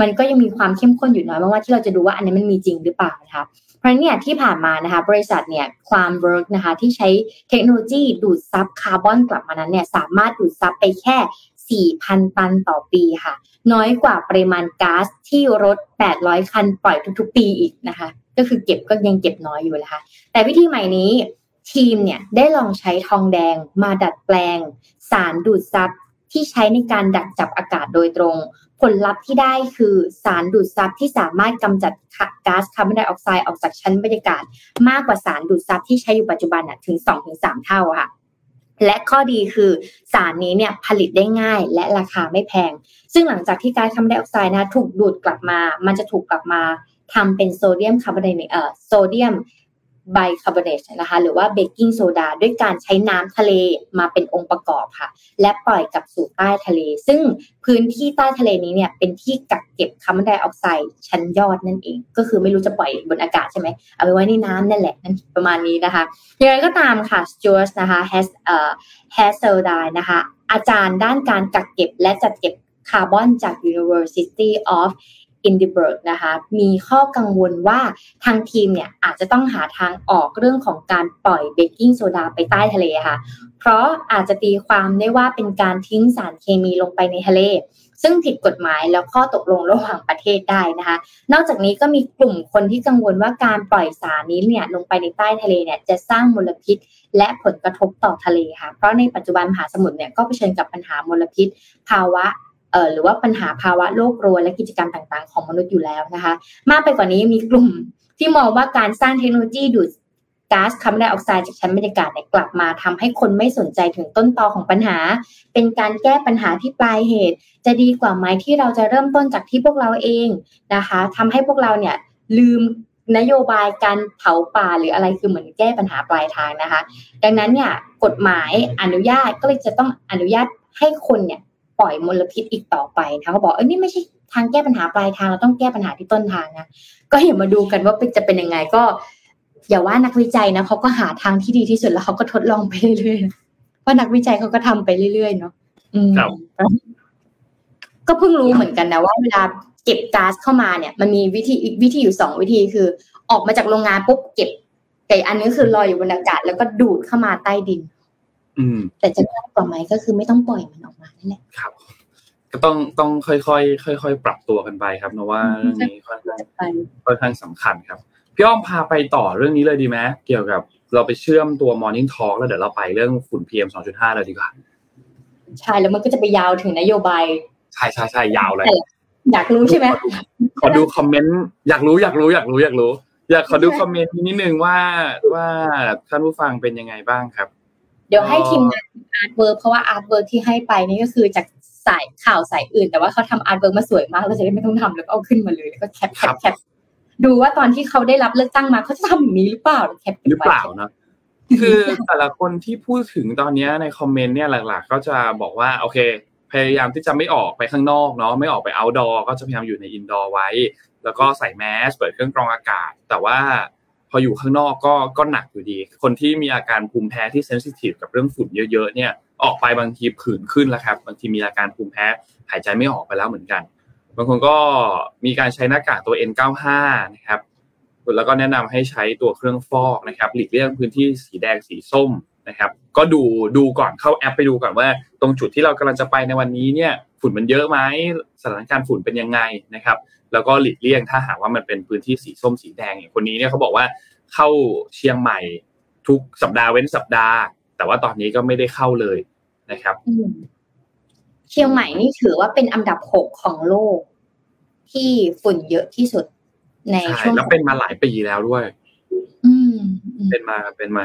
มันก็ยังมีความเข้มข้นอยู่น้อยมากว่าที่เราจะดูว่าอันนี้มันมีจริงหรือเปล่านะคะ เพราะเนี่ยที่ผ่านมานะคะ บริษัทเนี่ย Climeworks นะคะที่ใช้เทคโนโลยีดูดซับคาร์บอนกลับมานั้นเนี่ยสามารถดูดซับไปแค่ 4,000 ตันต่อปีค่ะ น้อยกว่าปริมาณก๊าซที่รถ 800 คันปล่อยทุกๆ ปีอีกนะคะ ก็คือเก็บก็ยังเก็บน้อยอยู่นะคะ แต่วิธีใหม่นี้ทีมเนี่ยได้ลองใช้ทองแดงมาดัดแปลง สารดูดซับที่ใช้ในการดักจับอากาศโดยตรง ผลลัพธ์ที่ได้คือสารดูดซับที่สามารถกำจัดก๊าซคาร์บอนไดออกไซด์ออกจากชั้นบรรยากาศ มากกว่าสารดูดซับที่ใช้อยู่ปัจจุบันถึง 2-3 เท่าค่ะและข้อดีคือสารนี้เนี่ยผลิตได้ง่ายและราคาไม่แพง ซึ่งหลังจากที่ก๊าซคาร์บอนไดออกไซด์นะถูกดูดกลับมา มันจะถูกกลับมา ทำเป็นโซเดียมคาร์บอนไดเอ่อโซเดียมไบคาร์บอเนตนะคะหรือว่าเบกกิ้งโซดาด้วยการใช้น้ำทะเลมาเป็นองค์ประกอบค่ะ และปล่อยกลับสู่ใต้ทะเล ซึ่งพื้นที่ใต้ทะเลนี้เนี่ยเป็นที่กักเก็บคาร์บอนไดออกไซด์ชั้นยอดนั่นเอง ก็คือไม่รู้จะปล่อยบนอากาศใช่ไหมเอาไปไว้ในน้ำนั่นแหละนั่นประมาณนี้นะคะอย่างไรก็ตามค่ะสจวตนะคะแฮสเอ่อ Haszeldine นะคะอาจารย์ด้านการกักเก็บและจัดเก็บคาร์บอนจาก University of อินดิเบิร์กนะคะมีข้อกังวลว่าทางทีมเนี่ยอาจจะต้องหาทางออกเรื่องของการปล่อยเบกกิ้งโซดาไปใต้ทะเลค่ะ เพราะอาจจะตีความได้ว่าเป็นการทิ้งสารเคมีลงไปในทะเล ซึ่งผิดกฎหมายและข้อตกลงระหว่างประเทศได้นะคะ นอกจากนี้ก็มีกลุ่มคนที่กังวลว่าการปล่อยสารนี้เนี่ยลงไปในใต้ทะเลเนี่ยจะสร้างมลพิษและผลกระทบต่อทะเลค่ะ เพราะในปัจจุบันมหาสมุทรเนี่ยก็เผชิญกับปัญหามลพิษ ภาวะ หรือว่าปัญหาภาวะโลกรวนและกิจกรรมต่างๆ ของมนุษย์อยู่แล้วนะคะ มากไปกว่านี้มีกลุ่มที่มองว่าการสร้างเทคโนโลยีดูดก๊าซคาร์บอนไดออกไซด์จากชั้นบรรยากาศเนี่ยกลับมาทำให้คนไม่สนใจถึงต้นตอของปัญหา เป็นการแก้ปัญหาที่ปลายเหตุ จะดีกว่าไหมที่เราจะเริ่มต้นจากที่พวกเราเองนะคะทำให้พวกเราเนี่ยลืมนโยบายการเผาป่าหรืออะไรคือเหมือนแก้ปัญหาปลายทางนะคะ ดังนั้นเนี่ยกฎหมายอนุญาตก็เลยจะต้องอนุญาตให้คนเนี่ย ปล่อยมลพิษอีกต่อไปนะเขาบอกเออนี่ไม่ใช่ทางแก้ปัญหาปลายทางเราต้องแก้ปัญหาที่ต้นทางนะก็เห็นมาดูกันว่าจะเป็นยังไงก็ อย่าว่านักวิจัยนะเขาก็หาทางที่ดีที่สุดแล้วเขาก็ทดลองไปเรื่อยๆว่านักวิจัยเขาก็ทำไปเรื่อยๆเนาะก็เพิ่งรู้เหมือนกันนะว่าเวลาเก็บก๊าซเข้ามาเนี่ย มันมีวิธีวิธีอยู่สองวิธีคือ ออกมาจากโรงงานปุ๊บเก็บแต่อันนี้คือลอยอยู่บนอากาศแล้วก็ดูดเข้ามาใต้ดิน แต่จะง่ายกว่าไหมก็คือไม่ต้องปล่อยมันออกมานั่นแหละครับ ก็ต้องต้องค่อยๆค่อยๆปรับตัวกันไปครับนะว่าเรื่องนี้ค่อนข้างค่อนข้างสำคัญครับพี่อ้อมพาไปต่อเรื่องนี้เลยดีไหมเกี่ยวกับเราไปเชื่อมตัว Morning Talk แล้วเดี๋ยวเราไปเรื่องฝุ่น PM 2.5เลยดีกว่าใช่แล้วมันก็จะไปยาวถึงนโยบายใช่ใช่ใช่ยาวเลยอยากรู้ใช่ไหมขอดู comment อยากรู้อยากรู้อยากรู้อยากรู้ อยากขอดู comment นิดนึงว่าว่าท่านผู้ฟังเป็นยังไงบ้างครับ เดี๋ยวให้ทีมงาน artwork เพราะว่า artwork ที่ให้ไปนี่ก็คือจากสายข่าวสายอื่น แต่ว่าเขาทำ artwork มาสวยมากเราจะได้ไม่ต้องทำแล้วก็เอาขึ้นมาเลยแล้วก็ cap cap cap ดูว่าตอนที่เขาได้รับเลือกตั้งมาเขาจะทำอย่างนี้หรือเปล่า cap หรือเปล่านะคือแต่ละคนที่พูดถึงตอนนี้ใน comment เนี่ยหลักๆ ก็จะบอกว่าโอเค พยายามที่จะไม่ออกไปข้างนอกเนาะไม่ออกไป outdoor ก็จะพยายามอยู่ใน indoor ไว้ แล้วก็ใส่แมสเปิดเครื่องกรองอากาศ แต่ว่าพ ออยู่ข้างนอกก็ก็หนักอยู่ดี คนที่มีอาการภูมิแพ้ที่ sensitive กับเรื่องฝุ่นเยอะ ๆ เนี่ยออกไปบางทีผื่นขึ้นแล้วครับ บางทีมีอาการภูมิแพ้หายใจไม่ออกไปแล้วเหมือนกัน บางคนก็มีการใช้หน้ากากตัว N95 นะครับแล้วก็แนะนำให้ใช้ตัวเครื่องฟอกนะครับ หลีกเลี่ยงพื้นที่สีแดงสีส้ม นะครับ ก็ดูดูก่อนเข้าแอปไปดูก่อนว่า ตรงจุดที่เรากำลังจะไปในวันนี้เนี่ยฝุ่นมันเยอะไหมสถานการณ์ฝุ่นเป็นยังไงนะครับ แล้วก็หลีกเลี่ยงถ้าหากว่ามันเป็นพื้นที่สีส้มสีแดงอย่างคนนี้เนี่ยเขาบอกว่าเข้าเชียงใหม่ทุกสัปดาห์เว้นสัปดาห์ แต่ว่าตอนนี้ก็ไม่ได้เข้าเลยนะครับเชียงใหม่นี่ถือว่าเป็นอันดับหกของโลก ที่ฝุ่นเยอะที่สุดในช่วงแล้วเป็นมาหลายปีแล้วด้วย อืมเป็นมาเป็นมา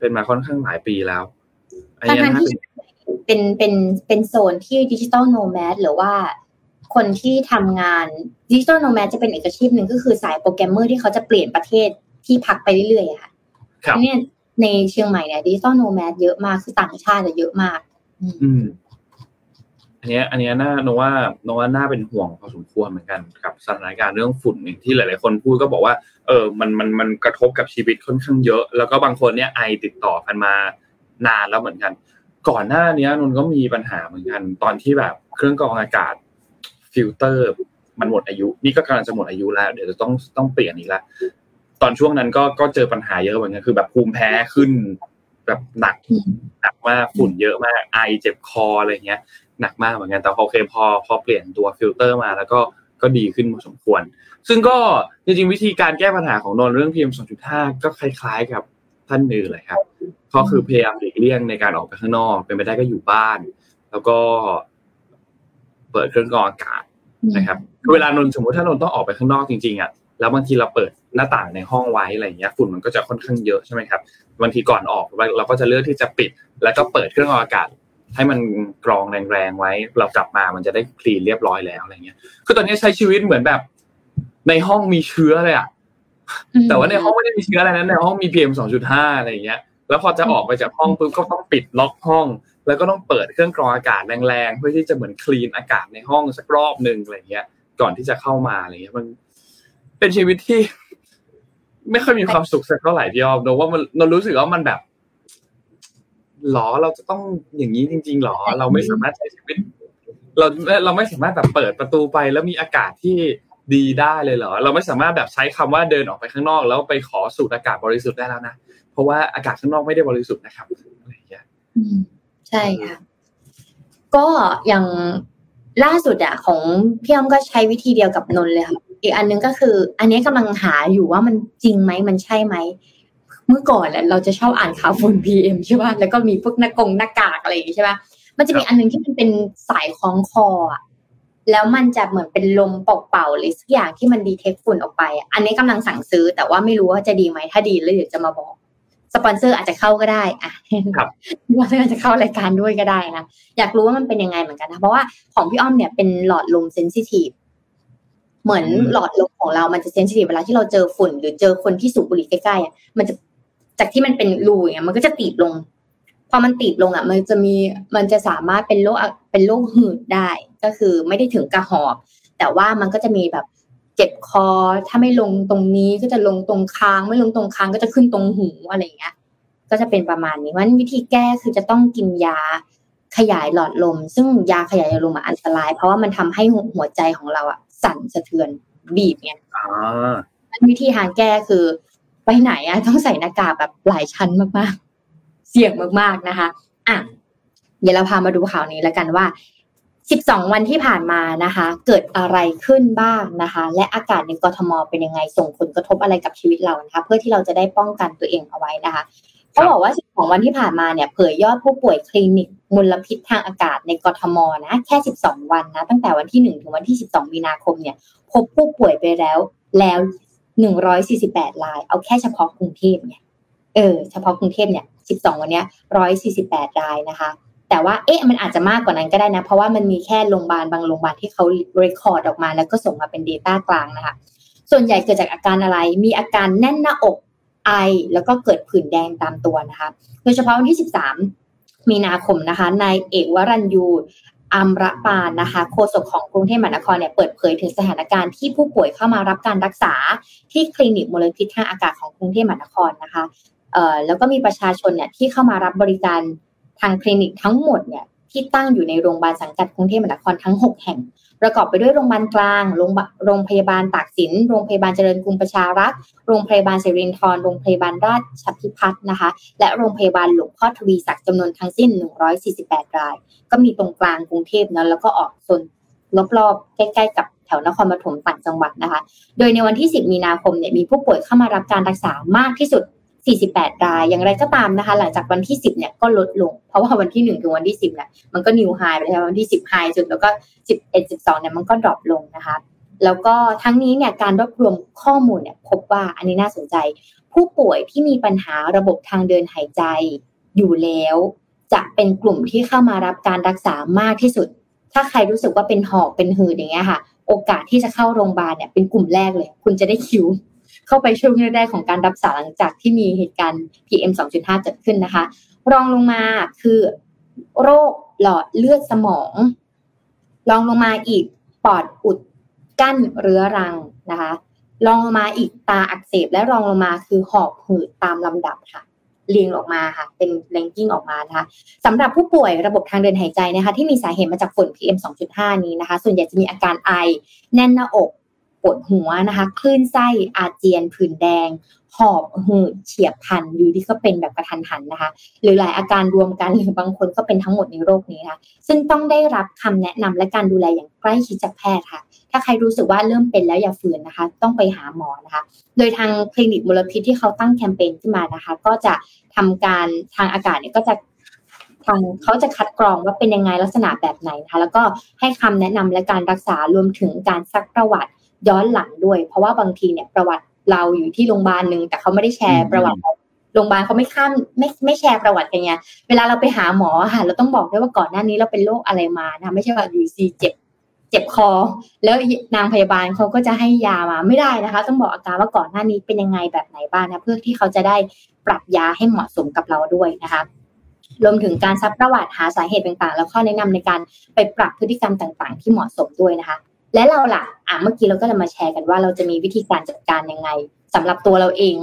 เป็นมาค่อนข้างหลายปีแล้วทั้งที่เป็นเป็นเป็นโซนที่ digital nomad หรือว่าคนที่ทำงาน digital nomad จะเป็นอาชีพหนึ่งก็คือสายโปรแกรมเมอร์ที่เขาจะเปลี่ยนประเทศที่พักไปเรื่อยๆค่ะเนี่ยในเชียงใหม่เนี่ย digital nomad เยอะมากคือต่างชาติจะเยอะมาก อืม อันนี้อันนี้น่าโนว่าโนว่าน่าเป็นห่วงพอสมควรเหมือนกันกับสถานการณ์เรื่องฝุ่นที่หลาย ๆ คนพูดก็บอกว่า เออมันมันมันกระทบกับชีวิตค่อนข้างเยอะ แล้วก็บางคนเนี่ยไอติดต่อกันมานานแล้วเหมือนกัน ก่อนหน้านี้นนก็มีปัญหาเหมือนกัน ตอนที่แบบเครื่องกรองอากาศฟิลเตอร์มันหมดอายุ นี่ก็กำลังจะหมดอายุแล้ว เดี๋ยวจะต้องต้องเปลี่ยนอีกแล้วตอนช่วงนั้นก็ก็เจอปัญหาเยอะเหมือนกันคือแบบภูมิแพ้ขึ้นแบบหนักหนักมากฝุ่นเยอะมากไอเจ็บคออะไรเงี้ย หนักมากเหมือนกันแต่โอเคพอพอเปลี่ยนตัวฟิลเตอร์มาแล้วก็ก็ดีขึ้นพอสมควร ซึ่งก็จริงๆวิธีการแก้ปัญหาของนนเรื่อง PM 2.5 ก็คล้ายๆกับท่านอื่นเลยครับก็คือพยายามหลีกเลี่ยงในการออกไปข้างนอก เป็นไปได้ก็อยู่บ้าน แล้วก็ เปิดเครื่องกรองอากาศนะครับ เวลานนสมมติถ้านนต้องออกไปข้างนอกจริงๆอะแล้วบางทีเราเปิดหน้าต่างในห้องไว้อะไรเงี้ยฝุ่นมันก็จะค่อนข้างเยอะใช่ไหมครับบางทีก่อนออกเราก็จะเลือกที่จะปิด แล้วก็เปิดเครื่องกรองอากาศ ให้มันกรองแรงๆไว้ เรากลับมามันจะได้คลีนเรียบร้อยแล้วอะไรเงี้ยคือตอนนี้ใช้ชีวิตเหมือนแบบ ในห้องมีเชื้อเลยอะแต่ว่าในห้องไม่ได้มีเชื้ออะไรนั้นในห้องมีพีเอ็มสองจุดห้าอะไรเงี้ยแล้วพอจะออกไปจากห้องปุ๊บก็ต้องปิดล็อกห้อง แล้วก็ต้องเปิดเครื่องกรองอากาศแรงๆเพื่อที่จะเหมือนคลีนอากาศในห้องสักรอบหนึ่งอะไรเงี้ย ก่อนที่จะเข้ามาอะไรเงี้ยมัน เป็นชีวิตที่ ไม่ค่อยมีความสุขสักเท่าไหร่พี่ออมโนว่ามันเรารู้สึกว่ามันแบบ หรอเราจะต้องอย่างนี้จริง ๆหรอ เราไม่สามารถใช้ชีวิต เราเราไม่สามารถแบบเปิดประตูไป แล้วมีอากาศที่ดีได้เลยเหรอ เราไม่สามารถแบบใช้คำว่าเดินออกไปข้างนอก แล้วไปขอสูดอากาศบริสุทธิ์ได้แล้วนะเพราะว่าอากาศข้างนอกไม่ได้บริสุทธิ์นะครับอะไรอย่างเงี้ยใช่ค่ะก็อย่างล่าสุดอะของพี่อ้อมก็ใช้วิธีเดียวกับนนเลยค่ะอีกอันนึงก็คือ อันนี้กำลังหาอยู่ว่ามันจริงไหมมันใช่ไหม เมื่อก่อนแหละเราจะชอบอ่านข่าวฝุ่น PM ใช่ป่ะแล้วก็มีพวกหน้ากงหน้ากากอะไรอย่างงี้ใช่ป่ะมันจะมีอันนึงที่มันเป็นสายคล้องคออะแล้วมันจะเหมือนเป็นลมเป่าๆหรือสักอย่างที่มัน detect ฝุ่นออกไป อันนี้กำลังสั่งซื้อ แต่ว่าไม่รู้ว่าจะดีไหมถ้าดีแล้วเดี๋ยวจะมาบอกสปอนเซอร์อาจจะเข้าก็ได้อะครับว่าอาจจะเข้ารายการด้วยก็ได้นะอยากรู้ว่ามันเป็นยังไงเหมือนกันนะเพราะว่าของพี่อ้อมเนี่ยเป็นหลอดลม sensitiveเหมือนหลอดลมของเรามันจะเซนซิทีฟเวลาที่เราเจอฝุ่น หรือเจอคนที่สูบบุหรี่ใกล้ๆมันจะ จากที่มันเป็นรูอย่างเงี้ยมันก็จะตีบลง พอมันตีบลงอะ มันจะมีมันจะสามารถเป็นโรคเป็นโรคหืดได้ ก็คือไม่ได้ถึงกระหอบ แต่ว่ามันก็จะมีแบบเจ็บคอ ถ้าไม่ลงตรงนี้ก็จะลงตรงคาง ไม่ลงตรงคางก็จะขึ้นตรงหูอะไรเงี้ย ก็จะเป็นประมาณนี้วันวิธีแก้คือจะต้องกินยาขยายหลอดลม ซึ่งยาขยายหลอดลมอันตราย เพราะว่ามันทำให้หัวใจของเราอะสั่นสะเทือนบีบเนี่ยวิธีทางแก้คือ ไปไหนอะต้องใส่หน้ากากแบบหลายชั้นมากๆ เสี่ยงมากๆนะคะอะเดี๋ยวเราพามาดูข่าวนี้แล้วกันว่า 12 วันที่ผ่านมานะคะ เกิดอะไรขึ้นบ้างนะคะ และอากาศในกรทมเป็นยังไงส่งผลกระทบอะไรกับชีวิตเรานะคะ เพื่อที่เราจะได้ป้องกันตัวเองเอาไว้นะคะเขาบอกว่า 12 วันที่ผ่านมาเนี่ย เผยยอดผู้ป่วยคลินิกมลพิษทางอากาศในกรทมนะ แค่ 12 วันนะ ตั้งแต่วันที่ 1 ถึงวันที่ 12 มีนาคมเนี่ย พบผู้ป่วยไปแล้วแล้ว หนึ่งร้อยสี่สิบแปดราย เอาแค่เฉพาะกรุงเทพเนี่ยเออเฉพาะกรุงเทพเนี่ยสิบสองวันเนี้ยร้อยสี่สิบแปดรายนะคะ แต่ว่าเอ๊ะมันอาจจะมากกว่านั้นก็ได้นะ เพราะว่ามันมีแค่โรงพยาบาลบางโรงพยาบาลที่เขาเรคคอร์ดออกมาแล้วก็ส่งมาเป็น Data กลางนะคะ ส่วนใหญ่เกิดจากอาการอะไร มีอาการแน่นหน้าอกไอแล้วก็เกิดผื่นแดงตามตัวนะคะ โดยเฉพาะวันที่ 13 มีนาคมนะคะนายเอกวรัญยู อัมระปานนะคะโฆษกของกรุงเทพมหานครเนี่ยเปิดเผยถึงสถานการณ์ที่ผู้ป่วยเข้ามารับการรักษา ที่คลินิกมลพิษทางอากาศของกรุงเทพมหานครนะคะเอ่อแล้วก็มีประชาชนเนี่ยที่เข้ามารับบริการทางคลินิกทั้งหมดเนี่ยที่ตั้งอยู่ในโรงพยาบาลสังกัดกรุงเทพมหานครทั้ง 6 แห่ง ประกอบไปด้วยโรงพยาบาลกลาง โรงพยาบาลตากสิน โรงพยาบาลเจริญกรุงประชารักษ์ โรงพยาบาลเสรินทร โรงพยาบาลราชพิพัฒน์นะคะ และโรงพยาบาลหลวงพ่อทวีศักดิ์จำนวนทั้งสิ้น 148 ราย ก็มีตรงกลางกรุงเทพนะแล้วก็ออกโซนรอบๆใกล้ๆกับแถวนครปฐมต่างจังหวัดนะคะ โดยในวันที่ 10 มีนาคมเนี่ยมีผู้ป่วยเข้ามารับการรักษามากที่สุด 48 ราย อย่างไรก็ตามนะคะ หลังจากวันที่ 10 เนี่ยก็ลดลง เพราะว่าวันที่ 1 ถึงวันที่ 10เนี่ยมันก็นิวไฮไปแล้ววันที่ 10ไฮสุดแล้วก็ 11 12 เนี่ยมันก็ดรอปลงนะคะ แล้วก็ทั้งนี้เนี่ยการรวบรวมข้อมูลเนี่ยพบว่าอันนี้น่าสนใจ ผู้ป่วยที่มีปัญหาระบบทางเดินหายใจอยู่แล้ว จะเป็นกลุ่มที่เข้ามารับการรักษามากที่สุด ถ้าใครรู้สึกว่าเป็นหอบเป็นหืดอย่างเงี้ยค่ะ โอกาสที่จะเข้าโรงพยาบาลเนี่ยเป็นกลุ่มแรกเลย คุณจะได้คิว เข้าไปช่วงแรกๆของการรักษารหลังจากที่มีเหตุการณ์ PM 2.5 เกิดขึ้นนะคะ รองลงมาคือโรคหลอดเลือดสมองรองลงมาอีกปอดอุดกั้นเรื้อรังนะคะรองลงมาอีกตาอักเสบและรองลงมาคือหอบหืดตามลำดับค่ะ เรียงออกมาค่ะ เป็นแรงกิ้งออกมานะคะสำหรับผู้ป่วยระบบทางเดินหายใจนะคะ ที่มีสาเหตุมาจากฝุ่น PM 2.5 นี้นะคะ ส่วนใหญ่จะมีอาการไอ แน่นหน้าอก ปวดหัวนะคะคลื่นไส้อาเจียนผื่นแดง หอบหืดเฉียบพลันอยู่ที่ก็เป็นแบบกระทันหันนะคะ หรือหลายอาการรวมกันหรือบางคนก็เป็นทั้งหมดในโรคนี้นะคะซึ่งต้องได้รับคำแนะนำและการดูแลอย่างใกล้ชิดจากแพทย์ค่ะ ถ้าใครรู้สึกว่าเริ่มเป็นแล้วอย่าฝืนนะคะ ต้องไปหาหมอนะคะ โดยทางคลินิกมลพิษที่เขาตั้งแคมเปญขึ้นมานะคะ ก็จะทำการทางอากาศเนี่ยก็จะทางเขาจะคัดกรองว่าเป็นยังไงลักษณะแบบไหนนะคะแล้วก็ให้คำแนะนำและการรักษารวมถึงการซักประวัติ ย้อนหลังด้วย เพราะว่าบางทีเนี่ยประวัติเราอยู่ที่โรงพยาบาลหนึ่งแต่เขาไม่ได้แชร์ประวัติโรงพยาบาลเขาไม่ข้ามไม่ไม่แชร์ประวัติกันไงเวลาเราไปหาหมอค่ะเราต้องบอกด้วยว่าก่อนหน้านี้เราเป็นโรคอะไรมานะไม่ใช่ว่าอยู่ซีเจ็บเจ็บคอ แล้วนางพยาบาลเขาก็จะให้ยามาไม่ได้นะคะ ต้องบอกอาการว่าก่อนหน้านี้เป็นยังไงแบบไหนบ้างนะเพื่อที่เขาจะได้ปรับยาให้เหมาะสมกับเราด้วยนะคะรวมถึงการซักประวัติหาสาเหตุต่างๆ แล้วข้อแนะนำในการไปปรับพฤติกรรมต่างๆ ที่เหมาะสมด้วยนะคะ และเราล่ะอะเมื่อกี้เราก็จะมาแชร์กันว่าเราจะมีวิธีการจัดการยังไงสำหรับตัวเราเอง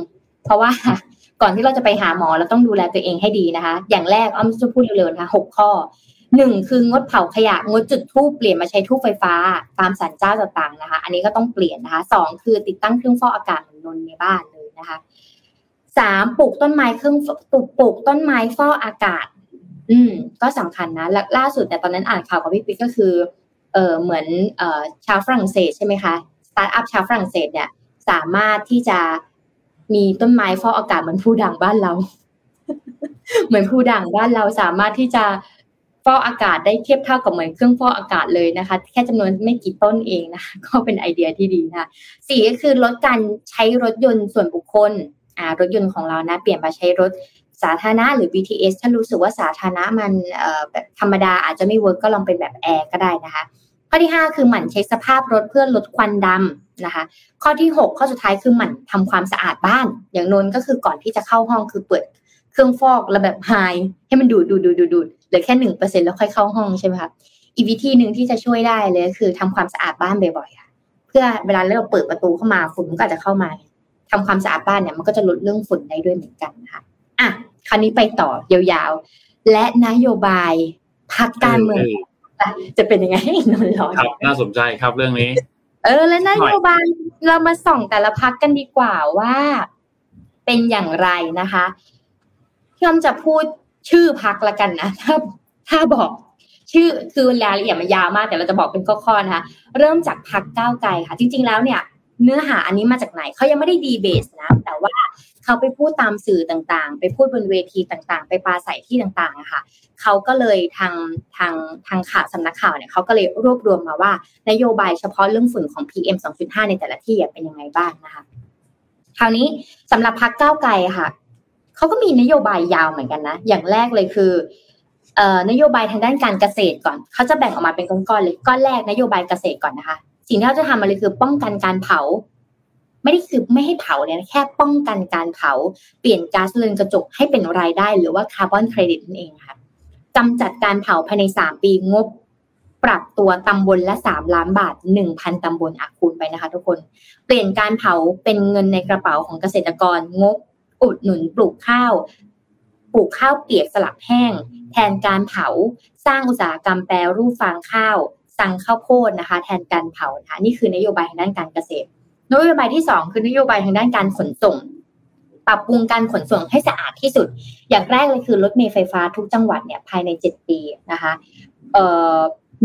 เพราะว่าก่อนที่เราจะไปหาหมอเราต้องดูแลตัวเองให้ดีนะคะ อย่างแรกอ้อมจะพูดเร็วๆนะคะหกข้อหนึ่งคืองดเผาขยะงดจุดทูบเปลี่ยนมาใช้ทูบไฟฟ้า ตามสันเจ้าต่างๆนะคะ อันนี้ก็ต้องเปลี่ยนนะคะสองคือติดตั้งเครื่องฟอกอากาศเหมือนนนในบ้านเลยนะคะสามปลูกต้นไม้เครื่องปลูกปลูกต้นไม้ฟอกอากาศ อืม ก็สำคัญนะละล่าสุดแต่ตอนนั้นอ่านข่าวกับพี่ปิ๊กก็คือ เหมือนออชาวฝรั่งเศสใช่ไหมคะสตาร์ทอัพชาวฝรั่งเศสเนี่ยสามารถที่จะมีต้นไม้ฟอกอากาศเหมือนพลูด่างบ้านเรา เหมือนพลูด่างบ้านเราสามารถที่จะฟอกอากาศได้เทียบเท่ากับเหมือนเครื่องฟอกอากาศเลยนะคะ แค่จำนวนไม่กี่ต้นเองนะคะก็เป็นไอเดียที่ดีนะคะสี่ก็คือลดการใช้รถยนต์ส่วนบุคคลอ่ารถยนต์ของเรานะ เปลี่ยนมาใช้รถสาธารณะหรือ BTS ถ้ารู้สึกว่าสาธารณะมันเอ่อแบบธรรมดาอาจจะไม่ work ก็ลองเป็นแบบแอร์ก็ได้นะคะ ข้อที่ 5 คือหมั่นเช็คสภาพรถเพื่อลดควันดำนะคะ ข้อที่ 6 ข้อสุดท้ายคือหมั่นทำความสะอาดบ้าน อย่างนนท์ก็คือก่อนที่จะเข้าห้องคือเปิดเครื่องฟอกแบบ high ให้มันดูดดูดดูดดูดูดเหลือแค่หนึ่งเปอร์เซ็นแล้วค่อยเข้าห้องใช่ไหมคะอีกวิธีหนึ่งที่จะช่วยได้เลยคือทำความสะอาดบ้านบ่อยๆค่ะเพื่อเวลาเราเปิดประตูเข้ามาฝุ่นก็อาจจะเข้ามาทำความสะอาดบ้านเนี่ยมันก็จะลดเรื่องฝุ่นได้ด้วยเหมือนกันนะคะอะคราวนี้ไปต่อยาวๆ และนโยบายพักการเมือง จะเป็นยังไงนนร้อนครับ น่าสนใจครับเรื่องนี้ เออ และนโยบายเรามาส่องแต่ละพักกันดีกว่าว่า เป็นอย่างไรนะคะพี่อมจะพูดชื่อพักละกันนะถ้าถ้าบอกชื่อคือรายละเอียดมันยาวมาก แต่เราจะบอกเป็นข้อๆนะคะ เริ่มจากพักก้าวไกลค่ะ จริง ๆ แล้วเนี่ย เนื้อหาอันนี้มาจากไหนเขายังไม่ได้ดีเบสนะ แต่ว่าเขาไปพูดตามสื่อต่างๆ ไปพูดบนเวทีต่างๆ ไปปราศัยที่ต่างๆอะค่ะเขาก็เลยทางทางทางข่าวสำนักข่าวเนี่ยเขาก็เลยรวบรวมมาว่า นโยบายเฉพาะเรื่องฝุ่นของ PM 2.5 ในแต่ละที่เป็นยังไงบ้างนะคะคราวนี้สำหรับพักก้าวไกลค่ะเขาก็มีนโยบายยาวเหมือนกันนะ อย่างแรกเลยคือเอ่อนโยบายทางด้านการเกษตรก่อน เขาจะแบ่งออกมาเป็นก้อนๆเลย ก้อนแรกนโยบายเกษตรก่อนนะคะ สิ่งที่เขาจะทำมาเลยคือป้องกันการเผา ไม่ได้คือไม่ให้เผาเนี่ยแค่ป้องกันการเผา เปลี่ยนก๊าซเรือนกระจกให้เป็นรายได้หรือว่าคาร์บอนเครดิตนั่นเองค่ะกำจัดการเผาภายในสามปีงบ ปรับตัวตำบลละสามล้านบาทหนึ่งพันตำบลอาคูณไปนะคะทุกคน เปลี่ยนการเผาเป็นเงินในกระเป๋าของเกษตรกรงบอุดหนุนปลูกข้าวปลูกข้าวเปียกสลับแห้ง แทนการเผา สร้างอุตสาหกรรมแปรรูปฟางข้าว สั่งข้าวโพดนะคะ แทนการเผานะคะนี่คือนโยบายทางด้านการเกษตร นโยบายที่สองคือนโยบายทางด้านการขนส่ง ปรับปรุงการขนส่งให้สะอาดที่สุด อย่างแรกเลยคือรถเมล์ไฟฟ้าทุกจังหวัดเนี่ยภายในเจ็ดปีนะคะ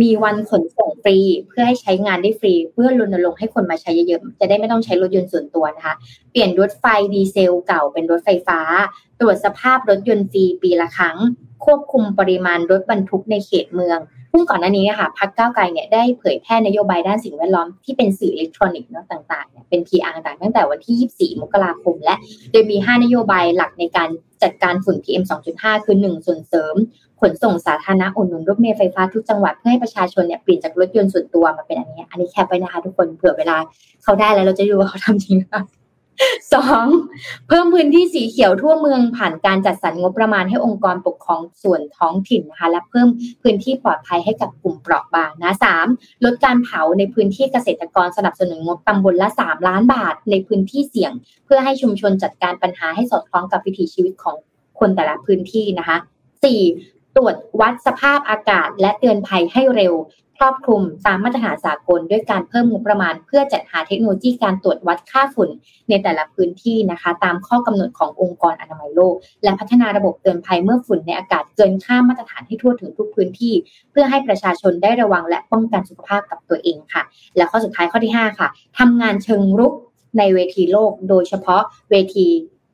มีวันขนส่งฟรีเพื่อให้ใช้งานได้ฟรี เพื่อรณรงค์ให้คนมาใช้เยอะๆจะได้ไม่ต้องใช้รถยนต์ส่วนตัวนะคะ เปลี่ยนรถไฟดีเซลเก่าเป็นรถไฟฟ้า ตรวจสภาพรถยนต์ฟรีปีละครั้ง ควบคุมปริมาณรถบรรทุกในเขตเมืองซึ่งก่อนหน้านี้ค่ะพรรคก้าวไกลเนี่ยได้เผยแพร่นโยบายด้านสิ่งแวดล้อมที่เป็นสื่ออิเล็กทรอนิกส์เนาะต่างๆเนี่ยเป็น PR ต่างๆตั้งแต่วันที่ 24 มกราคม และโดยมี 5 นโยบายหลักในการจัดการฝุ่น PM 2.5 คือ 1 ส่วนเสริม ขนส่งสาธารณะอุดหนุนรถเมล์ไฟฟ้าทุกจังหวัดเพื่อให้ประชาชนเนี่ยเปลี่ยนจากรถยนต์ส่วนตัวมาเป็นอันนี้ อันนี้แคปไว้นะคะทุกคนเผื่อเวลาเขาได้แล้วเราจะดูว่าเขาทำจริงหรือเปล่า สองเพิ่มพื้นที่สีเขียวทั่วเมืองผ่านการจัดสรรงบประมาณให้องค์กรปกครองส่วนท้องถิ่นนะคะและเพิ่มพื้นที่ปลอดภัยให้กับกลุ่มเปราะบางนะสามลดการเผาในพื้นที่เกษตรกรสนับสนุนงบตำบลละสามล้านบาทในพื้นที่เสี่ยง เพื่อให้ชุมชนจัดการปัญหาให้สอดคล้องกับวิถีชีวิตของคนแต่ละพื้นที่นะคะสี่ตรวจวัดสภาพอากาศและเตือนภัยให้เร็ว รอบคลุมตามมาตรฐานสากล ด้วยการเพิ่มงบประมาณ เพื่อจัดหาเทคโนโลยีการตรวจวัดค่าฝุ่นในแต่ละพื้นที่นะคะ ตามข้อกำหนดขององค์กรอนามัยโลก และพัฒนาระบบเตือนภัยเมื่อฝุ่นในอากาศเกินค่ามาตรฐานให้ทั่วถึงทุกพื้นที่ เพื่อให้ประชาชนได้ระวังและป้องกันสุขภาพกับตัวเองค่ะ และข้อสุดท้ายข้อที่ 5 ค่ะทำงานเชิงรุกในเวทีโลก โดยเฉพาะเวที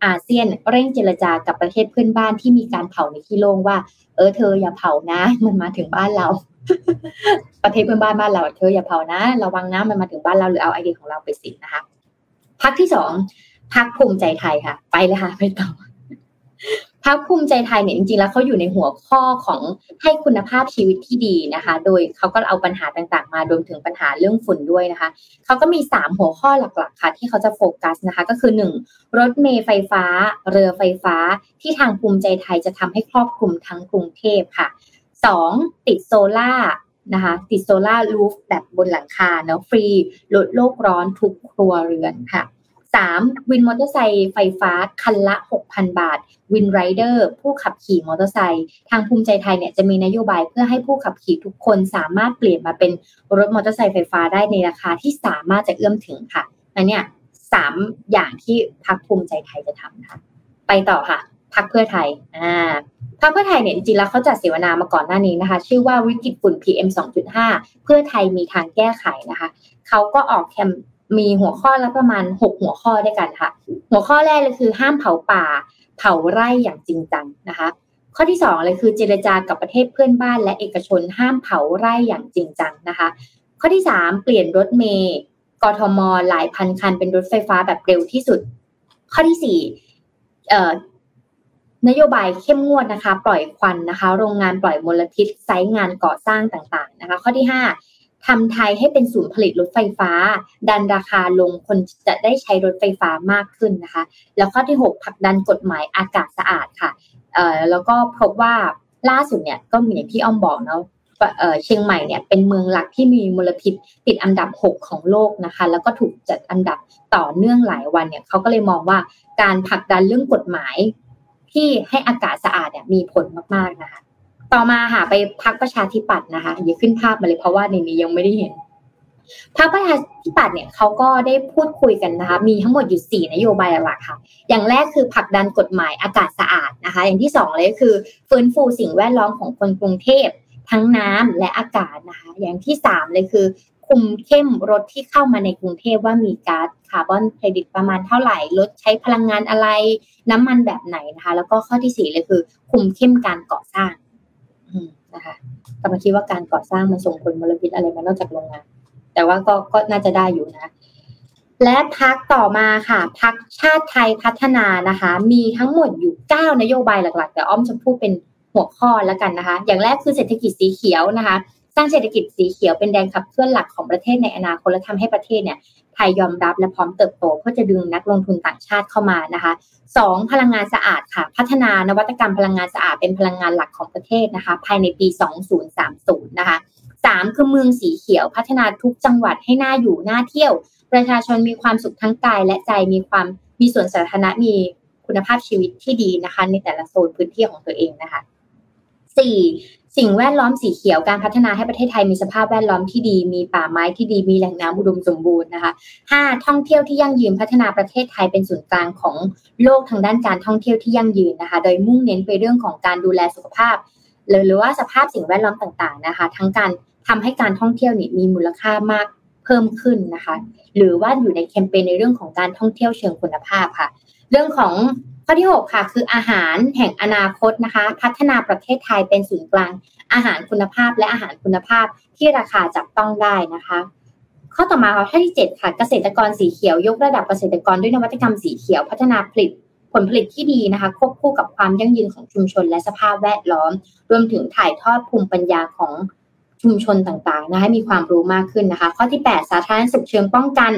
อาเซียนเร่งเจรจากับประเทศเพื่อนบ้านที่มีการเผาในที่โล่งว่า เออเธออย่าเผานะ มันมาถึงบ้านเรา ประเทศเพื่อนบ้านบ้านเราเธออย่าเผานะระวังนะมันมาถึงบ้านเราหรือเอาไอเดียของเราไปสินะคะพักที่สองพักภูมิใจไทยค่ะ ไปเลยค่ะไปต่อพักภูมิใจไทยเนี่ยจริงๆแล้วเขาอยู่ในหัวข้อของให้คุณภาพชีวิตที่ดีนะคะ โดยเขาก็เอาปัญหาต่างๆ มารวมถึงปัญหาเรื่องฝุ่นด้วยนะคะเขาก็มีสามหัวข้อหลักๆ ค่ะ ที่เขาจะโฟกัสนะคะ ก็คือหนึ่งรถเมล์ไฟฟ้า เรือไฟฟ้า ที่ทางภูมิใจไทยจะทำให้ครอบคลุมทั้งกรุงเทพค่ะ สองติดโซล่านะคะติด solar roof แบบบนหลังคาเนาะฟรีลดโลกร้อนทุกครัวเรือนค่ะสามวินมอเตอร์ไซค์ไฟฟ้าคันละ 6,000 บาท วินไรเดอร์ผู้ขับขี่มอเตอร์ไซค์ทางภูมิใจไทยเนี่ยจะมีนโยบายเพื่อให้ผู้ขับขี่ทุกคนสามารถเปลี่ยนมาเป็นรถมอเตอร์ไซค์ไฟฟ้าได้ในราคาที่สามารถจะเอื้อมถึงค่ะอันเนี้ยสามอย่างที่พรรคภูมิใจไทยจะทำค่ะ ไปต่อค่ะ พักเพื่อไทยอ่าพรรคเพื่อไทยเนี่ยจริงๆแล้วเขาจัดเสวนามาก่อนหน้านี้นะคะ ชื่อว่าวิกฤตฝุ่น PM 2.5 เพื่อไทยมีทางแก้ไขนะคะเขาก็ออกแคมมีหัวข้อแล้วประมาณ 6 หัวข้อด้วยกันค่ะ หัวข้อแรกเลยคือห้ามเผาป่า เผาไร่อย่างจริงจังนะคะ ข้อที่2เลยคือเจรจากับประเทศเพื่อนบ้าน และเอกชนห้ามเผาไร่อย่างจริงจังนะคะ ข้อที่ 3 เปลี่ยนรถเมย์กทมหลายพันคันเป็นรถไฟฟ้าแบบเร็วที่สุด ข้อที่4เอ่อ นโยบายเข้มงวดนะคะ ปล่อยควันนะคะ โรงงานปล่อยมลพิษไซต์งานก่อสร้างต่างๆนะคะ ข้อที่ 5ทำไทยให้เป็นศูนย์ผลิตรถไฟฟ้า ดันราคาลงคนจะได้ใช้รถไฟฟ้ามากขึ้นนะคะ แล้วข้อที่ 6ผลักดันกฎหมายอากาศสะอาดค่ะแล้วก็พบว่าล่าสุดเนี่ยก็เหมือนที่อ้อมบอกเนาะเชียงใหม่เนี่ยเป็นเมืองหลักที่มีมลพิษติดอันดับ 6 ของโลกนะคะ แล้วก็ถูกจัดอันดับต่อเนื่องหลายวันเนี่ยเขาก็เลยมองว่าการผลักดันเรื่องกฎหมาย ที่ให้อากาศสะอาดเนี่ยมีผลมากๆนะคะ ต่อมาค่ะไปพักประชาธิปัตย์นะคะอย่าขึ้นภาพมาเลยเพราะว่าในนี้ยังไม่ได้เห็นพรรคประชาธิปัตย์เนี่ยเขาก็ได้พูดคุยกันนะคะ มีทั้งหมดอยู่สี่นโยบายหลักค่ะ อย่างแรกคือผลักดันกฎหมายอากาศสะอาดนะคะ อย่างที่สองเลยคือฟื้นฟูสิ่งแวดล้อมของคนกรุงเทพทั้งน้ำและอากาศนะคะ อย่างที่สามเลยคือ คุมเข้มรถที่เข้ามาในกรุงเทพว่ามีก๊าซคาร์บอนเครดิตประมาณเท่าไหร่รถใช้พลังงานอะไร น้ำมันแบบไหนนะคะ แล้วก็ข้อที่สี่เลยคือ คุมเข้มการก่อสร้างนะคะกำลังคิดว่าการก่อสร้างมันส่งผลมลพิษอะไรมานอกจากโรงงาน แต่ว่าก็ก็น่าจะได้อยู่นะ และพักต่อมาค่ะพักชาติไทยพัฒนานะคะ มีทั้งหมดอยู่เก้านโยบายหลักๆ แต่อ้อมจะพูดเป็นหัวข้อแล้วกันนะคะ อย่างแรกคือเศรษฐกิจสีเขียวนะคะ สร้างเศรษฐกิจสีเขียวเป็นแรงขับเคลื่อนหลักของประเทศในอนาคตและทำให้ประเทศเนี่ยไทยยอมรับและพร้อมเติบโตเพื่อจะดึงนักลงทุนต่างชาติเข้ามานะคะสองพลังงานสะอาดค่ะ พัฒนานวัตกรรมพลังงานสะอาดเป็นพลังงานหลักของประเทศนะคะ ภายในปี 2030 นะคะสามคือเมืองสีเขียวพัฒนาทุกจังหวัดให้น่าอยู่น่าเที่ยว ประชาชนมีความสุขทั้งกายและใจมีความมีส่วนสาธารณะมีคุณภาพชีวิตที่ดีนะคะ ในแต่ละโซนพื้นที่ของตัวเองนะคะ สี่สิ่งแวดล้อมสีเขียวการพัฒนาให้ประเทศไทยมีสภาพแวดล้อมที่ดี มีป่าไม้ที่ดีมีแหล่งน้ำอุดมสมบูรณ์นะคะห้าท่องเที่ยวที่ยั่งยืนพัฒนาประเทศไทยเป็นศูนย์กลางของโลกทางด้านการท่องเที่ยวที่ยั่งยืนนะคะ โดยมุ่งเน้นไปเรื่องของการดูแลสุขภาพ หรือว่าสภาพสิ่งแวดล้อมต่างๆนะคะ ทั้งการทำให้การท่องเที่ยวนี่มีมูลค่ามากเพิ่มขึ้นนะคะ หรือว่าอยู่ในแคมเปญในเรื่องของการท่องเที่ยวเชิงคุณภาพค่ะ เรื่องของ ข้อที่ 6 ค่ะ คืออาหารแห่งอนาคตนะคะ พัฒนาประเทศไทยเป็นศูนย์กลาง อาหารคุณภาพและอาหารคุณภาพที่ราคาจับต้องได้นะคะ ข้อต่อมาข้อที่ 7 ค่ะเกษตรกรสีเขียวยกระดับเกษตรกรด้วยนวัตกรรมสีเขียว พัฒนาผลิตผลผลิตที่ดีนะคะ ควบคู่กับความยั่งยืนของชุมชนและสภาพแวดล้อม รวมถึงถ่ายทอดภูมิปัญญาของชุมชนต่างๆนะคะให้มีความรู้มากขึ้นนะคะ ข้อที่ 8 สาธารณสุขเชิงป้องกัน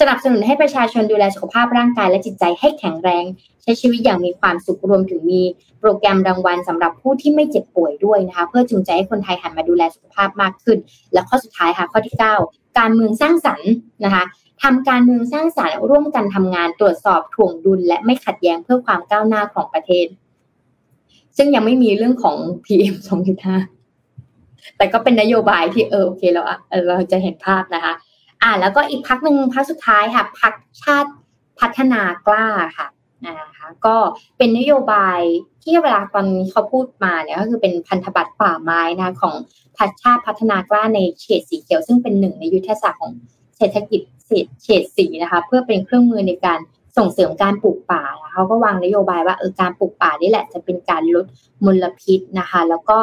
สนับสนุนให้ประชาชนดูแลสุขภาพร่างกายและจิตใจให้แข็งแรง ใช้ชีวิตอย่างมีความสุขรวมถึงมีโปรแกรมรางวัลสำหรับผู้ที่ไม่เจ็บป่วยด้วยนะคะเพื่อจูงใจให้คนไทยหันมาดูแลสุขภาพมากขึ้น และข้อสุดท้ายค่ะข้อที่ 9 การเมืองสร้างสรรค์นะคะทำการเมืองสร้างสรรค์ร่วมกันทำงานตรวจสอบถ่วงดุล และไม่ขัดแย้งเพื่อความก้าวหน้าของประเทศ ซึ่งยังไม่มีเรื่องของ PM 2.5แต่ก็เป็นนโยบายที่เออโอเคเราเราจะเห็นภาพนะคะ อ่าแล้วก็อีกพักหนึ่งพักสุดท้ายค่ะพักชาติพัฒนากล้าค่ะนะคะก็เป็นนโยบายที่เวลาตอนนี้เขาพูดมาเนี่ยก็คือเป็นพันธบัตรป่าไม้นะของพัฒชาติพัฒนากล้าในเขตสีเขียว ซึ่งเป็นหนึ่งในยุทธศาสตร์ของเศรษฐกิจเขตสีนะคะเพื่อเป็นเครื่องมือในการส่งเสริมการปลูกป่าเขาก็วางนโยบายว่าเออการปลูกป่านี่แหละจะเป็นการลดมลพิษนะคะ แล้วก็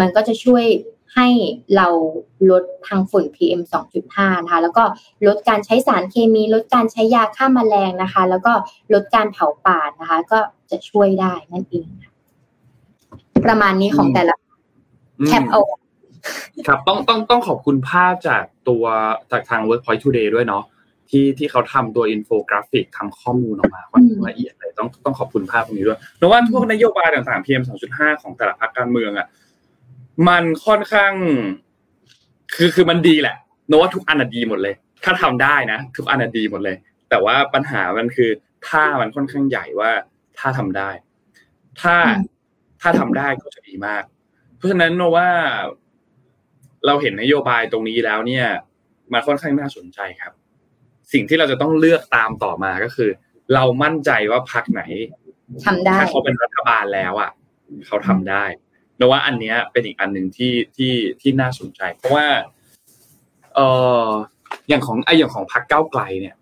มันก็จะช่วย ให้เราลดทางฝุ่น PM 2.5 นะคะ แล้วก็ลดการใช้สารเคมี ลดการใช้ยาฆ่ามาแมลงนะคะ แล้วก็ลดการเผาป่านะคะ ก็จะช่วยได้นั่นเองประมาณนี้ของแต่ละพรรคเอาครับต้องต้องต้องขอบคุณภาพจากตัวจากทาง Workpoint Today ด้วยเนาะที่ที่เขาทำตัวอินโฟกราฟิกทำข้อมูลออกมาค่อนข้างละเอียดเลยต้องต้องขอบคุณภาพตรงนี้ด้วยเพราะว่าพวกนโยบายต่างๆ PM 2.5 ของแต่ละพรรคการเมืองอะ มันค่อนข้าง คือคือมันดีแหละโนว่าทุกอันดีหมดเลย ถ้าทำได้นะทุกอันดีหมดเลย แต่ว่าปัญหามันคือถ้ามันค่อนข้างใหญ่ว่าถ้าทำได้ ถ้าถ้าทำได้ก็จะดีมาก เพราะฉะนั้นโนว่า เราเห็นนโยบายตรงนี้แล้วเนี่ยมันค่อนข้างน่าสนใจครับ สิ่งที่เราจะต้องเลือกตามต่อมาก็คือ เรามั่นใจว่าพักไหนทำได้ถ้าเขาเป็นรัฐบาลแล้วอะเขาทำได้ นว่าอันเนี้ยเป็นอีกอันหนึ่งที่ที่ที่น่าสนใจ เพราะว่าเอออย่างของไออย่างของพักเก้าไกลเนี่ย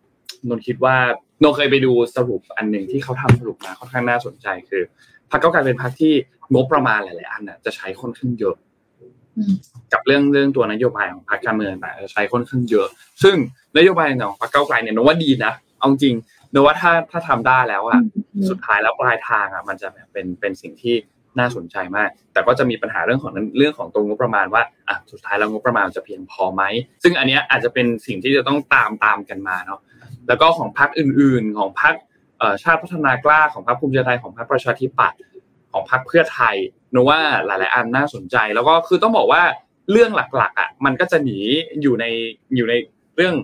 นนคิดว่านนเคยไปดูสรุปอันหนึ่งที่เขาทำสรุปมาค่อนข้างน่าสนใจคือพักเก้าไกลเป็นพักที่งบประมาณหลาย ๆ อันน่ะจะใช้ค่อนข้างเยอะกับเรื่องเรื่องตัวนโยบายของพรรคการเมืองต่ะใช้ค่อนข้างเยอะ ซึ่งนโยบายของพรรคเก้าไกลเนี่ยนว่าดีนะเอาจริงนว่าถ้าถ้าทำได้แล้วอะสุดท้ายแล้วปลายทางอะ มันจะแบบเป็นเป็นสิ่งที่ น่าสนใจมาก แต่ก็จะมีปัญหาเรื่องของเรื่องของตรงงบประมาณว่าอะสุดท้ายแล้วงบประมาณจะเพียงพอไหม ซึ่งอันนี้อาจจะเป็นสิ่งที่จะต้องตามตามกันมาเนาะ แล้วก็ของพรรคอื่น ๆ ของพรรคชาติพัฒนากล้าของพรรคภูมิใจไทยของพรรคประชาธิปัตย์ของพรรคเพื่อไทยนว่าหลาย ๆ อันน่าสนใจ แล้วก็คือต้องบอกว่าเรื่องหลัก ๆ อะ มันก็จะหนีอยู่ในอยู่ในเรื่อง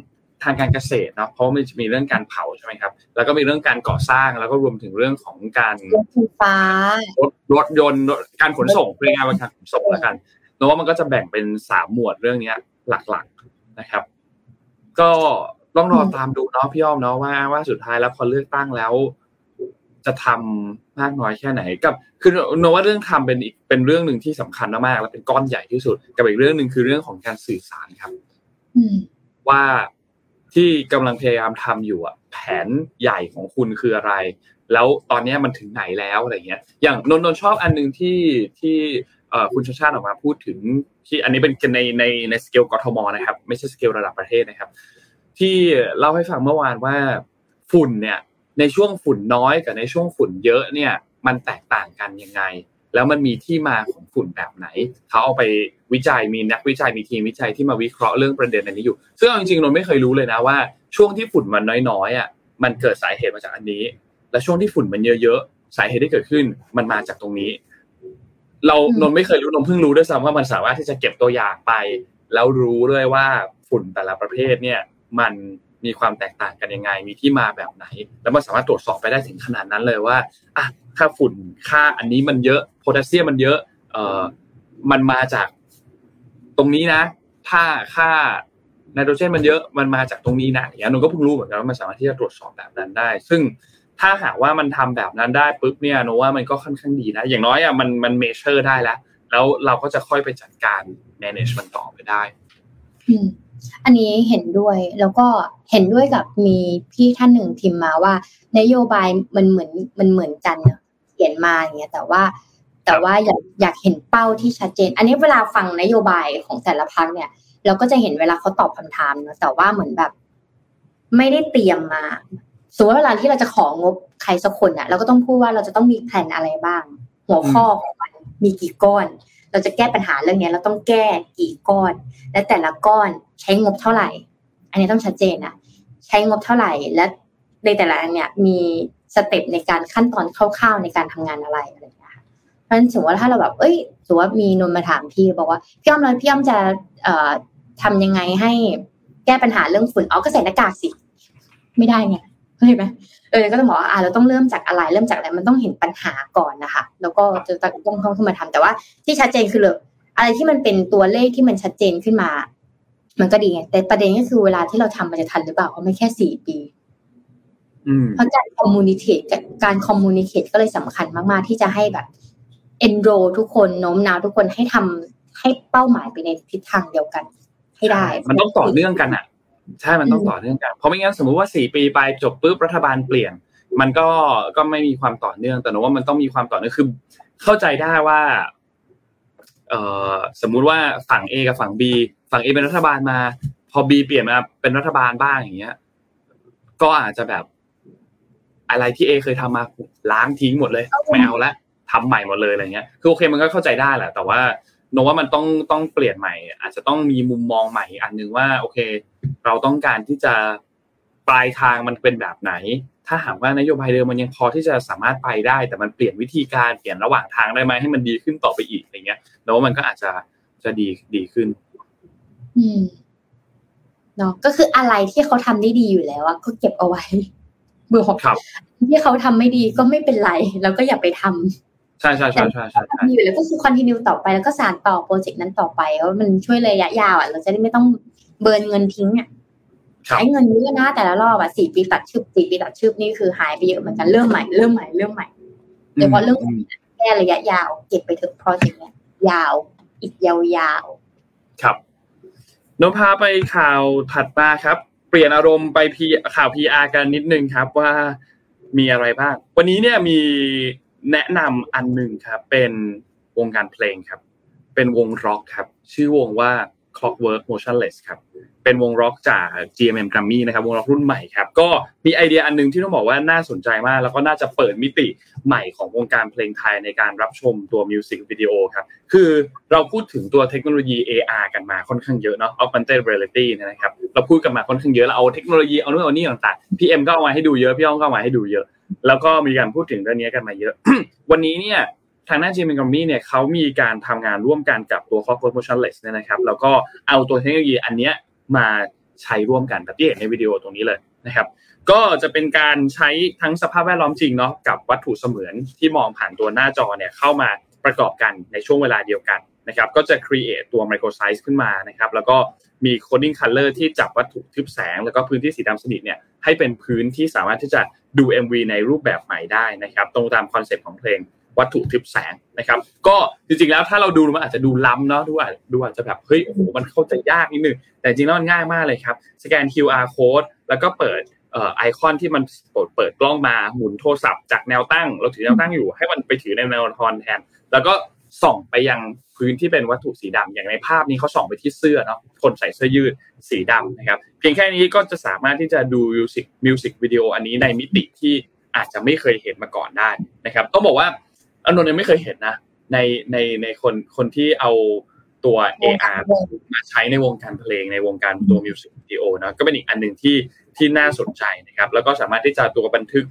ทางการเกษตรเนาะเพราะมันจะมีเรื่องการเผาใช่ไหมครับ แล้วก็มีเรื่องการก่อสร้างแล้วก็รวมถึงเรื่องของการรถไฟฟ้ารถรถยนต์การขนส่งเป็นงานการขนส่งแล้วกันเพราะว่ามันก็จะแบ่งเป็นสามหมวดเรื่องเนี้ยหลักๆนะครับ ก็ต้องรอตามดูเนาะพี่อ้อมเนาะว่าว่าสุดท้ายแล้วพอเลือกตั้งแล้ว จะทำมากน้อยแค่ไหน กับ คือโนว่าเรื่องทำเป็นอีกเป็นเรื่องหนึ่งที่สำคัญมากและเป็นก้อนใหญ่ที่สุด กับอีกเรื่องหนึ่งคือเรื่องของการสื่อสารครับว่า ที่กำลังพยายามทำอยู่อะแผนใหญ่ของคุณคืออะไร แล้วตอนนี้มันถึงไหนแล้วอะไรเงี้ย อย่างนนนชอบอันหนึ่งที่ที่คุณชาชาติออกมาพูดถึงที่อันนี้เป็นในในในสเกลกทมนะครับ ไม่ใช่สเกลระดับประเทศนะครับ ที่เล่าให้ฟังเมื่อวานว่าฝุ่นเนี่ยในช่วงฝุ่นน้อยกับในช่วงฝุ่นเยอะเนี่ยมันแตกต่างกันยังไง แล้วมันมีที่มาของฝุ่นแบบไหนเขาเอาไปวิจัยมีนักวิจัยมีทีมวิจัยที่มาวิเคราะห์เรื่องประเด็นอันนี้อยู่ ซึ่งจริงๆเราไม่เคยรู้เลยนะว่า ช่วงที่ฝุ่นมันน้อยๆอะมันเกิดสาเหตุมาจากอันนี้ และช่วงที่ฝุ่นมันเยอะๆสาเหตุที่เกิดขึ้นมันมาจากตรงนี้ เรานนไม่เคยรู้นนเพิ่งรู้ด้วยซ้ำว่ามันสามารถที่จะเก็บตัวอย่างไป แล้วรู้ด้วยว่าฝุ่นแต่ละประเภทเนี่ย มันมีความแตกต่างกันยังไง มีที่มาแบบไหน แล้วมันสามารถตรวจสอบไปได้ถึงขนาดนั้นเลยว่าอะ ค่าฝุ่นค่าอันนี้มันเยอะโพแทสเซียมมันเยอะเอ่อมันมาจาก ตรงนี้นะ ถ้าค่าไนโตรเจนมันเยอะมันมาจากตรงนี้นะอย่างนี้นนก็เพิ่งรู้เหมือนกันว่ามันสามารถที่จะตรวจสอบแบบนั้นได้ ซึ่งถ้าหากว่ามันทำแบบนั้นได้ปุ๊บเนี่ยโนว่ามันก็ค่อนข้างดีนะ อย่างน้อยอะมันมันเมเชอร์ได้แล้ว แล้วเราก็จะค่อยไปจัดการ manage มันต่อไปได้อันนี้เห็นด้วยแล้วก็เห็นด้วยกับมีพี่ท่านหนึ่งพิมพ์มาว่า นโยบายมันเหมือนมันเหมือนกัน เขียนมาอย่างเงี้ยแต่ว่าแต่ว่าอยากอยากเห็นเป้าที่ชัดเจน อันนี้เวลาฟังนโยบายของแต่ละพักเนี่ย เราก็จะเห็นเวลาเขาตอบคำถามเนาะแต่ว่าเหมือนแบบ ไม่ได้เตรียมมาสมมติเวลาที่เราจะของบใครสักคนเนี่ยเราก็ต้องพูดว่าเราจะต้องมีแผนอะไรบ้าง หัวข้อของมันมีกี่ก้อน เราจะแก้ปัญหาเรื่องนี้เราต้องแก้กี่ก้อน และแต่ละก้อนใช้งบเท่าไหร่ อันนี้ต้องชัดเจนนะใช้งบเท่าไหร่และ ในแต่ละอันเนี่ยมีสเต็ปในการขั้นตอนคร่าวๆในการทำงานอะไรอะไรอย่างเงี้ยเพราะฉะนั้นสมมติว่าถ้าเราแบบเอ้ยสมมติว่ามีนนมาถามพี่บอกว่าพี่อ้อมเลยพี่อ้อมจะเอ่อทำยังไงให้แก้ปัญหาเรื่องฝุ่นอ๋อก็ใส่หน้ากากสิ ไม่ได้ไงเข้าใจไหมเออก็ต้องบอกว่าอ่าเราต้องเริ่มจากอะไร เริ่มจากอะไรมันต้องเห็นปัญหาก่อนนะคะ แล้วก็จะต้องเข้ามาทำแต่ว่า ที่ชัดเจนคือเลยอะไรที่มันเป็นตัวเลขที่มันชัดเจนขึ้นมา มันก็ดีไงแต่ประเด็นก็คือเวลาที่เราทำมันจะทันหรือเปล่าเพราะไม่แค่สี่ปี เพราะการคอมมูนิเคตการคอมมูนิเคตก็เลยสำคัญมาก ๆ ที่จะให้แบบเอนโรทุกคนโน้มน้าวทุกคนให้ทำให้เป้าหมายไปในทิศทางเดียวกัน ให้ได้ มันต้องต่อเนื่องกันอะ ใช่มันต้องต่อเนื่องกัน เพราะไม่งั้นสมมุติว่าสี่ปีไปจบปุ๊บรัฐบาลเปลี่ยน มันก็ก็ไม่มีความต่อเนื่อง แต่หนูว่ามันต้องมีความต่อเนื่องคือเข้าใจได้ว่า เอ่อสมมุติว่าฝั่ง A กับฝั่ง B ฝั่ง A เป็นรัฐบาลมา พอ B เปลี่ยนมาเป็นรัฐบาลบ้างอย่างเงี้ย ก็อาจจะแบบ อะไรที่ A เคยทำมาล้างทิ้งหมดเลย ไม่เอาละทำใหม่หมดเลยอะไรเงี้ยคือโอเคมันก็เข้าใจได้แหละแต่ว่าโนว่ามันต้องต้องเปลี่ยนใหม่ อาจจะต้องมีมุมมองใหม่อันนึงว่า โอเค เราต้องการที่จะปลายทางมันเป็นแบบไหน ถ้าหากว่านโยบายเดิมมันยังพอที่จะสามารถไปได้ แต่มันเปลี่ยนวิธีการเปลี่ยนระหว่างทางได้ไหมให้มันดีขึ้นต่อไปอีกอย่างเงี้ยแล้วว่ามันก็อาจจะจะดีดีขึ้น อืมเนาะก็คืออะไรที่เขาทำได้ดีอยู่แล้วอะก็เก็บเอาไว้เบื่อครับที่เขาทำไม่ดีก็ไม่เป็นไร แล้วก็อย่าไปทำใช่ใช่ใช่ใช่ใช่มีอยู่แล้วก็คือคอนติเนียต่อไปแล้วก็สานต่อโปรเจกต์นั้นต่อไปเพราะมันช่วยระยะยาวอะเราจะได้ไม่ต้องเบิร์นเงินทิ้งอะใช้เงินเยอะนะแต่ละรอบอะสี่ปีตัดชืบสี่ปีตัดชืบนี่คือหายไปเยอะเหมือนกันเริ่มใหม่เริ่มใหม่เริ่มใหม่โดยเฉพาะเรื่องแก้ระยะยาวเก็บไปถึงโปรเจกต์เนี้ยยาว อีกยาวๆครับนพาไปข่าวถัดมาครับเปลี่ยนอารมณ์ไปพีข่าวพีอาร์กันนิดนึงครับว่ามีอะไรบ้าง วันนี้เนี่ยมีแนะนำอันหนึ่งครับ เป็นวงการเพลงครับ เป็นวงร็อกครับ ชื่อวงว่า Clockwork Motionless ครับ เป็นวงร็อกจาก GMM Grammy นะครับ วงร็อกรุ่นใหม่ครับ ก็มีไอเดียอันนึงที่ต้องบอกว่าน่าสนใจมาก แล้วก็น่าจะเปิดมิติใหม่ของวงการเพลงไทยในการรับชมตัวมิวสิกวิดีโอครับ คือเราพูดถึงตัวเทคโนโลยี AR กันมาค่อนข้างเยอะเนาะ augmented reality นะครับ เราพูดกันมาค่อนข้างเยอะเราเอาเทคโนโลยีเอาโน่นเอานี่ต่างๆพี่เอ็มก็เอามาให้ดูเยอะ พี่อ้อมก็เอามาให้ดูเยอะ แล้วก็มีการพูดถึงเรื่องนี้กันมาเยอะ วันนี้เนี่ย ทางด้าน GMM Grammy เนี่ยเขามีการทำงานร่วมกันกับตัว Clockwork Motionless เนี่ยนะครับ แล้วก็เอาตัวเทคโนโลยีอันเนี้ยมาใช้ร่วมกันแบบที่เห็นในวิดีโอตรงนี้เลยนะครับก็จะเป็นการใช้ทั้งสภาพแวดล้อมจริงเนาะกับวัตถุเสมือนที่มองผ่านตัวหน้าจอเนี่ยเข้ามาประกอบกันในช่วงเวลาเดียวกันนะครับก็จะ create ตัว micro site ขึ้นมานะครับแล้วก็มี coding color ที่จับวัตถุทึบแสง แล้วก็พื้นที่สีดำสนิทเนี่ยให้เป็นพื้นที่สามารถที่จะดู MV ในรูปแบบใหม่ได้นะครับตรงตาม concept ของเพลง วัตถุทึบแสงนะครับ ก็จริงๆแล้วถ้าเราดูมันอาจจะดูล้ำเนาะดูอาจดูอาจจะแบบเฮ้ยโอ้โหมันเข้าใจยากนิดนึงแต่จริงๆแล้วมันง่ายมากเลยครับสแกน QR code แล้วก็เปิดไอคอนที่มันเปิดเปิดกล้องมาหมุนโทรศัพท์จากแนวตั้ง เราถือแนวตั้งอยู่ให้มันไปถือในแนวนอนแทน แล้วก็ส่องไปยังพื้นที่เป็นวัตถุสีดำอย่างในภาพนี้เขาส่องไปที่เสื้อเนาะคนใส่เสื้อยืดสีดำนะครับ เพียงแค่นี้ก็จะสามารถที่จะดูมิวสิกมิวสิกวิดีโออันนี้ในมิติที่อาจจะไม่เคยเห็นมาก่อนได้นะครับต้องบอกว่า นนท์ยังไม่เคยเห็นนะในในในคนคนที่เอาตัว AR มาใช้ในวงการเพลงในวงการตัวมิวสิกวิดีโอนะก็เป็นอีกอันหนึ่งที่ที่น่าสนใจนะครับ แล้วก็สามารถที่จะตัวบันทึก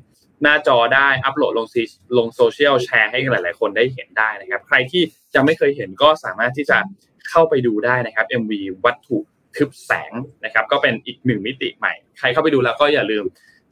หน้าจอได้อัปโหลดลงซีลงโซเชียลแชร์ให้หลาย ๆ คนได้เห็นได้นะครับ ใครที่จะไม่เคยเห็นก็สามารถที่จะเข้าไปดูได้นะครับ MV วัตถุทึบแสงนะครับ ก็เป็นอีกหนึ่งมิติใหม่ ใครเข้าไปดูแล้วก็อย่าลืม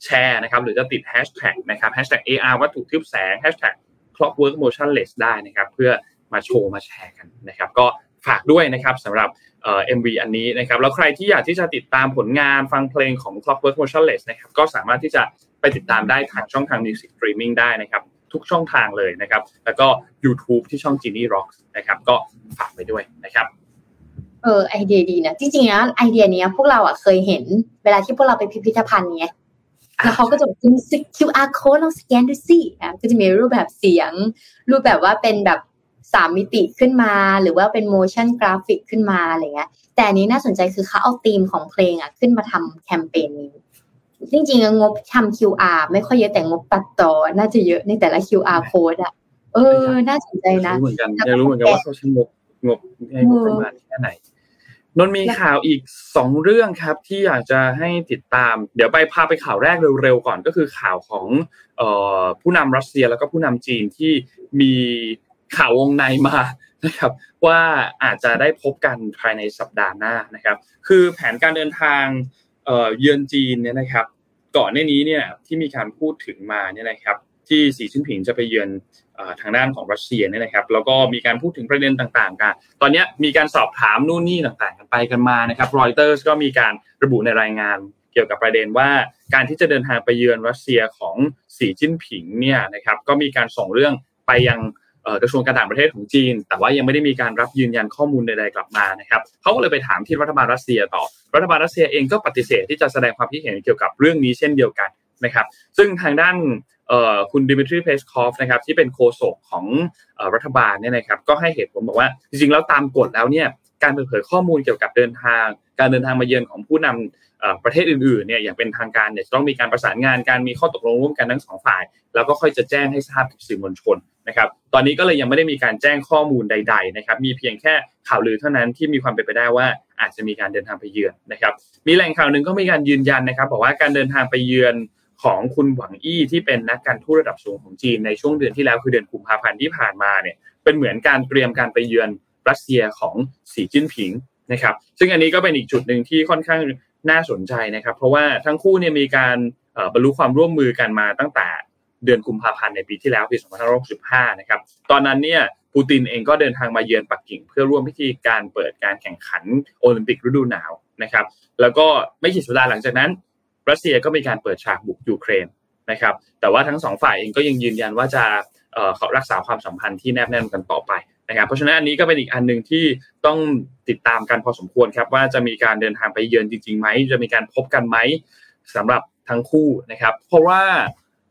แชร์นะครับ หรือจะติดแฮชแท็กนะครับแฮชแท็ก AR วัตถุทึบแสงแฮชแท็ก clockwork motionless ได้นะครับ เพื่อมาโชว์มาแชร์กันนะครับ ก็ฝากด้วยนะครับสำหรับเอ็มวีอันนี้นะครับ แล้วใครที่อยากที่จะติดตามผลงานฟังเพลงของ Clockwork Motionless นะครับ ก็สามารถที่จะไปติดตามได้ทางช่องทาง Music Streaming ได้นะครับ ทุกช่องทางเลยนะครับ แล้วก็ YouTube ที่ช่อง Genie Rocks นะครับ ก็ฝากไปด้วยนะครับเออไอเดียดีนะจริงๆนะไอเดียนี้พวกเราอะเคยเห็นเวลาที่พวกเราไปพิพิธภัณฑ์เนี้ย แล้วเขาก็จะมี QR code ลองสแกนดูสิอะก็จะมีรูปแบบเสียง รูปแบบว่าเป็นแบบสามมิติขึ้นมา หรือว่าเป็น motion graphic ขึ้นมาอะไรเงี้ย แต่อันนี้น่าสนใจคือเขาเอาธีมของเพลงอะขึ้นมาทำแคมเปญนี้ จริงๆงบทำ QR ไม่ค่อยเยอะแต่งบตัดต่อ น่าจะเยอะในแต่ละ QR code อะ เออ น่าสนใจนะรู้เหมือนกันอยากรู้เหมือนกันว่าเขาใช้งบงบให้งบประมาณแค่ไหน นนมีข่าวอีกสองเรื่องครับที่อยากจะให้ติดตาม เดี๋ยวไปพาไปข่าวแรกเร็วๆก่อนก็คือข่าวของออผู้นำรัสเซียแล้วก็ผู้นำจีนที่มีข่าววงในมานะครับว่าอาจจะได้พบกันภายในสัปดาห์หน้านะครับ คือแผนการเดินทางเอ่อเยือนจีนเนี่ยนะครับ ก่อนหน้านี้เนี่ยที่มีการพูดถึงมาเนี่ยนะครับ ที่สีชิ้นผิงจะไปเยือน ทางด้านของรัสเซียเนี่ยนะครับแล้วก็มีการพูดถึงประเด็นต่างๆ กัน ตอนนี้มีการสอบถามนู่นนี่ต่างๆ กันไปกันมานะครับรอยเตอร์สก็มีการระบุในรายงานเกี่ยวกับประเด็นว่าการที่จะเดินทางไปเยือนรัสเซียของสีจิ้นผิงเนี่ยนะครับก็มีการส่งเรื่องไปยังกระทรวงการต่างประเทศของจีน แต่ว่ายังไม่ได้มีการรับยืนยันข้อมูลใดๆกลับมานะครับเขาก็เลยไปถามที่รัฐบาลรัสเซียต่อ รัฐบาลรัสเซียเองก็ปฏิเสธที่จะแสดงความคิดเห็นเกี่ยวกับเรื่องนี้เช่นเดียวกันนะครับ ซึ่งทางด้าน คุณดิมิทรีเพสคอฟนะครับที่เป็นโฆษกของรัฐบาลเนี่ยนะครับก็ให้เหตุผลบอกว่าจริงๆแล้วตามกฎแล้วเนี่ยการเปิดเผยข้อมูลเกี่ยวกับเดินทาง การเดินทางมาเยือนของผู้นำประเทศอื่นๆเนี่ยอย่างเป็นทางการเนี่ยจะต้องมีการประสานงานการมีข้อตกลงร่วมกันทั้งสองฝ่าย แล้วก็ค่อยจะแจ้งให้ทราบกับสื่อมวลชนนะครับตอนนี้ก็เลยยังไม่ได้มีการแจ้งข้อมูลใด ๆ นะครับ มีเพียงแค่ข่าวลือเท่านั้นที่มีความเป็นไปได้ว่าอาจจะมีการเดินทางไปเยือนนะครับ มีแหล่งข่าวหนึ่งก็มีการยืนยันนะครับบอกว่าการเดินทางไปเยือน ของคุณหวังอี้ที่เป็นนักการทูตระดับสูงของจีนในช่วงเดือนที่แล้วคือเดือนกุมภาพันธ์ที่ผ่านมาเนี่ยเป็นเหมือนการเตรียมการไปเยือนรัสเซียของสีจิ้นผิงนะครับซึ่งอันนี้ก็เป็นอีกจุดหนึ่งที่ค่อนข้างน่าสนใจนะครับ เพราะว่าทั้งคู่เนี่ยมีการบรรลุความร่วมมือกันมาตั้งแต่เดือนกุมภาพันธ์ในปีที่แล้วปี2565นะครับตอนนั้นเนี่ยปูตินเองก็เดินทางมาเยือนปักกิ่ง เพื่อร่วมพิธีการเปิดการแข่งขันโอลิมปิกฤดูหนาวนะครับแล้วก็ไม่กี่สัปดาห์หลังจากนั้น รัสเซียก็มีการเปิดฉากบุกยูเครนนะครับ แต่ว่าทั้งสองฝ่ายเองก็ยังยืนยันว่าจะเขารักษาความสัมพันธ์ที่แนบแน่นกันต่อไปนะครับ เพราะฉะนั้นอันนี้ก็เป็นอีกอันหนึ่งที่ต้องติดตามกันพอสมควรครับ ว่าจะมีการเดินทางไปเยือนจริงๆไหมจะมีการพบกันไหมสำหรับทั้งคู่นะครับ เพราะว่า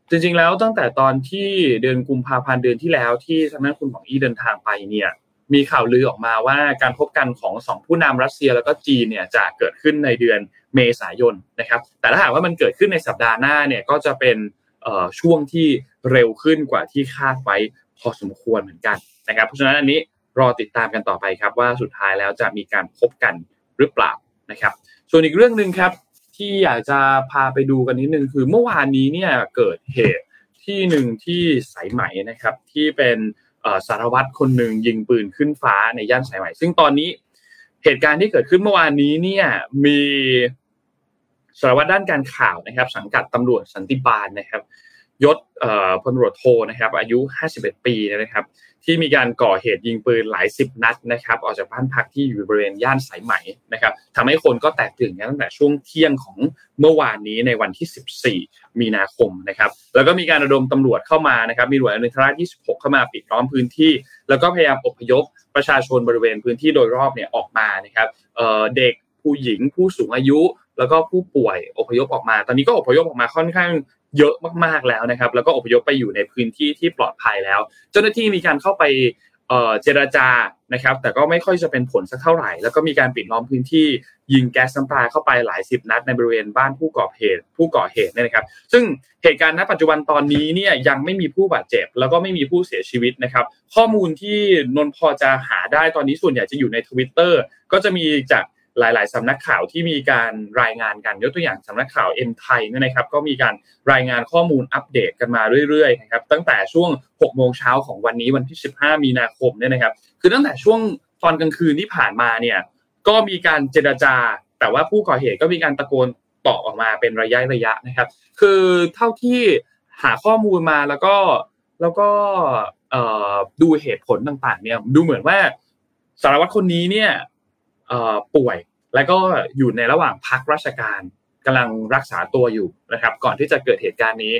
จริงๆแล้วตั้งแต่ตอนที่เดือนกุมภาพันธ์เดือนที่แล้วที่ทางด้านคุณหมองอี้เดินทางไปเนี่ย มีข่าวลือออกมาว่าการพบกันของสองผู้นำรัสเซียแล้วก็จีนเนี่ยจะเกิดขึ้นในเดือนเมษายนนะครับ แต่ถ้าหากว่ามันเกิดขึ้นในสัปดาห์หน้าเนี่ยก็จะเป็นช่วงที่เร็วขึ้นกว่าที่คาดไว้พอสมควรเหมือนกันนะครับ เพราะฉะนั้นอันนี้รอติดตามกันต่อไปครับว่าสุดท้ายแล้วจะมีการพบกันหรือเปล่านะครับ ส่วนอีกเรื่องหนึ่งครับที่อยากจะพาไปดูกันนิดนึงคือเมื่อวานนี้เนี่ยเกิดเหตุที่หนึ่งที่สายไหมนะครับที่เป็น สารวัตรคนหนึ่งยิงปืนขึ้นฟ้าในย่านสายไหมซึ่งตอนนี้เหตุการณ์ที่เกิดขึ้นเมื่อวานนี้เนี่ยมีสารวัตรด้านการข่าวนะครับ สังกัดตำรวจสันติบาลนะครับ ยศพลตำรวจโทนะครับ อายุ 51 ปีนะครับ ที่มีการก่อเหตุยิงปืนหลายสิบนัดนะครับออกจากบ้านพักที่อยู่บริเวณย่านสายไหมนะครับทำให้คนก็แตกตื่นกันตั้งแต่ช่วงเที่ยงของเมื่อวานนี้ในวันที่ 14 มีนาคมนะครับ แล้วก็มีการระดมตำรวจเข้ามานะครับ มีหน่วยอนุทราช26 เข้ามาปิดล้อมพื้นที่ แล้วก็พยายามอพยพประชาชนบริเวณพื้นที่โดยรอบเนี่ยออกมานะครับเด็กผู้หญิงผู้สูงอายุ แล้วก็ผู้ป่วยอพยพออกมา ตอนนี้ก็อพยพออกมาค่อนข้างเยอะมากๆแล้วนะครับ แล้วก็อพยพไปอยู่ในพื้นที่ที่ปลอดภัยแล้ว เจ้าหน้าที่มีการเข้าไปเจรจานะครับ แต่ก็ไม่ค่อยจะเป็นผลสักเท่าไหร่ แล้วก็มีการปิดล้อมพื้นที่ยิงแก๊สน้ำตาเข้าไปหลายสิบนัดในบริเวณบ้านผู้ก่อเหตุ ผู้ก่อเหตุเนี่ยนะครับ ซึ่งเหตุการณ์ณปัจจุบันตอนนี้เนี่ยยังไม่มีผู้บาดเจ็บ แล้วก็ไม่มีผู้เสียชีวิตนะครับ ข้อมูลที่นนพอจะหาได้ตอนนี้ส่วนใหญ่จะอยู่ในทวิตเตอร์ก็จะมีจาก หลาย ๆสำนักข่าวที่มีการรายงานกันยกตัวอย่างสำนักข่าวเอ็นไทยเนี่ยนะครับ ก็มีการรายงานข้อมูลอัปเดตกันมาเรื่อยๆนะครับตั้งแต่ช่วง 6 โมงเช้าของวันนี้วันที่ 15 มีนาคมเนี่ยนะครับ คือตั้งแต่ช่วงตอนกลางคืนที่ผ่านมาเนี่ยก็มีการเจรจา แต่ว่าผู้ก่อเหตุก็มีการตะโกนตอบออกมาเป็นระยะระยะนะครับ คือเท่าที่หาข้อมูลมาแล้วก็แล้วก็ดูเหตุผลต่างๆเนี่ยดูเหมือนว่าสารวัตรคนนี้เนี่ย ป่วย แล้วก็อยู่ในระหว่างพักราชการกำลังรักษาตัวอยู่นะครับ ก่อนที่จะเกิดเหตุการณ์นี้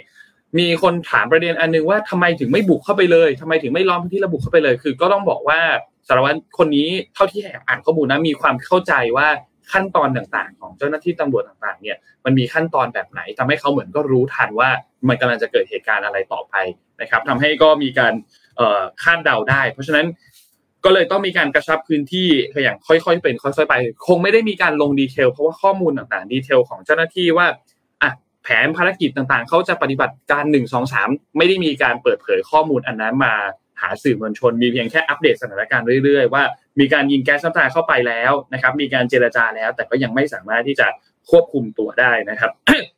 มีคนถามประเด็นอันนึงว่าทำไมถึงไม่บุกเข้าไปเลยทำไมถึงไม่ล้อมพื้นที่ระบุเข้าไปเลย คือ ก็ต้องบอกว่าสารวัตรคนนี้เท่าที่อ่านข้อมูลนะมีความเข้าใจว่าขั้นตอนต่างๆ ของเจ้าหน้าที่ตำรวจต่างๆเนี่ยมันมีขั้นตอนแบบไหนทำให้เขาเหมือนก็รู้ทันว่ามันกำลังจะเกิดเหตุการณ์อะไรต่อไปนะครับทำให้ก็มีการคาดเดาได้ เพราะฉะนั้น ก็เลยต้องมีการกระชับพื้นที่อย่างค่อยๆเป็นค่อยๆไป คงไม่ได้มีการลง detail เพราะว่าข้อมูลต่างๆ detail ของเจ้าหน้าที่ว่าอะแผนภารกิจต่างๆ เขาจะปฏิบัติการหนึ่งสองสามไม่ได้มีการเปิดเผยข้อมูลอันนั้นมาหาสื่อมวลชน มีเพียงแค่อัปเดตสถานการณ์เรื่อยๆ ว่ามีการยิงแก๊สน้ำตาเข้าไปแล้วนะครับ มีการเจรจาแล้ว แต่ก็ยังไม่สามารถที่จะควบคุมตัวได้นะครับ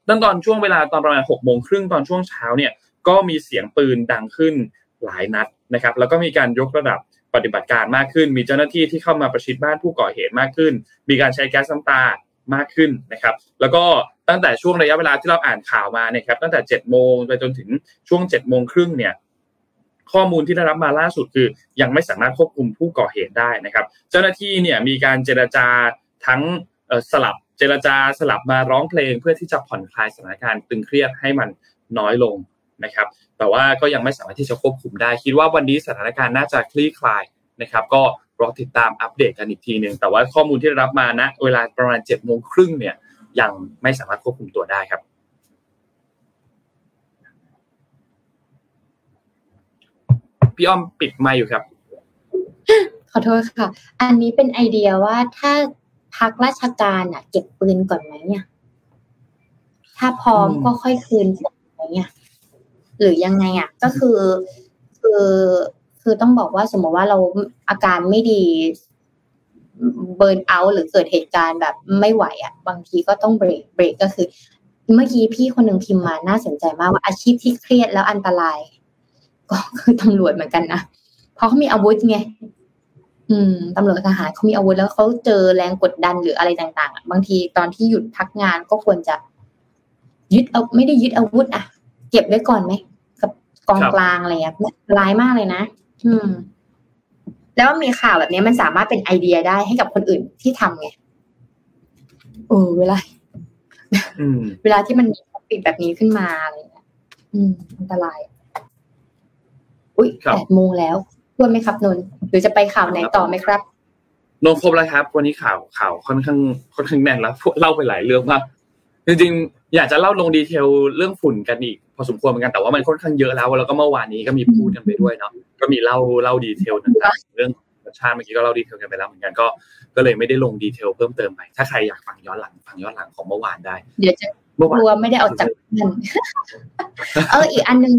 ตั้งตอนช่วงเวลาตอนประมาณหกโมงครึ่งตอนช่วงเช้าเนี่ยก็มีเสียงปืนดังขึ้นหลายนัดนะครับ แล้วก็มีการยกระดับ ปฏิบัติการมากขึ้น มีเจ้าหน้าที่ที่เข้ามาประชิดบ้านผู้ก่อเหตุมากขึ้น มีการใช้แก๊สน้ำตามากขึ้นนะครับ แล้วก็ตั้งแต่ช่วงระยะเวลาที่เราอ่านข่าวมาเนี่ยครับตั้งแต่เจ็ดโมงไปจนถึงช่วงเจ็ดโมงครึ่งเนี่ยข้อมูลที่ได้รับมาล่าสุดคือยังไม่สามารถควบคุมผู้ก่อเหตุได้นะครับ เจ้าหน้าที่เนี่ยมีการเจรจาทั้งสลับเจรจาสลับมาร้องเพลงเพื่อที่จะผ่อนคลายสถานการณ์ตึงเครียดให้มันน้อยลง นะครับ แต่ว่าก็ยังไม่สามารถที่จะควบคุมได้ คิดว่าวันนี้สถานการณ์น่าจะคลี่คลายนะครับ ก็รอติดตามอัปเดตกันอีกทีหนึ่งแต่ว่าข้อมูลที่ได้รับมาณเวลาประมาณเจ็ดโมงครึ่งเนี่ยยังไม่สามารถควบคุมตัวได้ครับพี่อ้อมปิดไมค์อยู่ครับ ขอโทษค่ะ อันนี้เป็นไอเดียว่าถ้าพักราชการอะ เก็บปืนก่อนไหมเนี่ย ถ้าพร้อมก็ค่อยคืนอะไรเงี้ย หรือยังไงอะก็คือคือคือต้องบอกว่าสมมติว่าเราอาการไม่ดีเบิร์นเอาหรือเกิดเหตุการณ์แบบไม่ไหวอะ บางทีก็ต้องเบรกเบรกก็คือ เมื่อกี้พี่คนหนึ่งพิมพ์มาน่าสนใจมากว่าอาชีพที่เครียดแล้วอันตราย ก็คือตำรวจเหมือนกันนะเพราะเขามีอาวุธไงอืมตำรวจทหารเขามีอาวุธแล้วเขาเจอแรงกดดันหรืออะไรต่าง ๆ บางทีตอนที่หยุดพักงานก็ควรจะยึดเอาไม่ได้ยึดอาวุธ อะ ก็บไว้ก่อนไหมกับกองกลางอะไรเงี้ยร้ายมากเลยนะ อืม แล้วมีข่าวแบบนี้มันสามารถเป็นไอเดียได้ให้กับคนอื่นที่ทำไงโอ้เวลาเวลาที่มันมีปิดแบบนี้ขึ้นมาอะไรเงี้ย อืมอันตราย อุ้ยแปดโมงแล้วครบไหมครับนนท์หรือจะไปข่าวไหนต่อไหมครับนนท์ครบแล้วครับ วันนี้ข่าวข่าวค่อนข้างค่อนข้างแน่นแล้วเล่าไปหลายเรื่องมากจริงๆ อยากจะเล่าลง detail เรื่องฝุ่นกันอีก พอสมควรเหมือนกันแต่ว่ามันค่อนข้างเยอะแล้ว แล้วก็เมื่อวานนี้ก็มีพูดกันไปด้วยเนาะก็มีเล่าเล่า detail ต่างๆเรื่องชาติเมื่อกี้ก็เล่า detail กันไปแล้วเหมือนกันก็ก็เลยไม่ได้ลงดีเทลเพิ่มเติมไป ถ้าใครอยากฟังย้อนหลังฟังย้อนหลังของเมื่อวานได้ เดี๋ยวจะกลัวไม่ได้เอาจากนั่นเอออีกอันหนึ่ง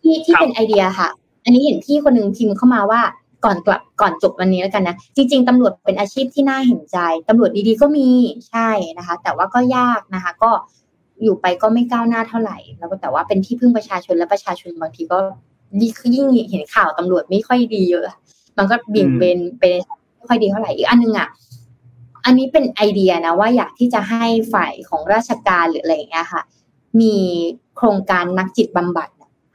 ที่ที่เป็นไอเดียค่ะ อันนี้เห็นพี่คนหนึ่งพิมพ์เข้ามาว่าก่อนกลับก่อนจบวันนี้แล้วกันนะจริง ๆตำรวจเป็นอาชีพที่น่าเห็นใจตำรวจดีๆก็มีใช่นะคะ แต่ว่าก็ยากนะคะ ก็ อยู่ไปก็ไม่ก้าวหน้าเท่าไหร่ แล้วก็แต่ว่าเป็นที่พึ่งประชาชนและประชาชนบางทีก็ยิ่งเห็นข่าวตำรวจไม่ค่อยดีเยอะ มันก็เบี่ยงเบนเป็นไม่ค่อยดีเท่าไหร่อีกอันนึงอะอันนี้เป็นไอเดียนะว่าอยากที่จะให้ฝ่ายของราชการหรืออะไรอย่างเงี้ยค่ะ มีโครงการนักจิตบำบัด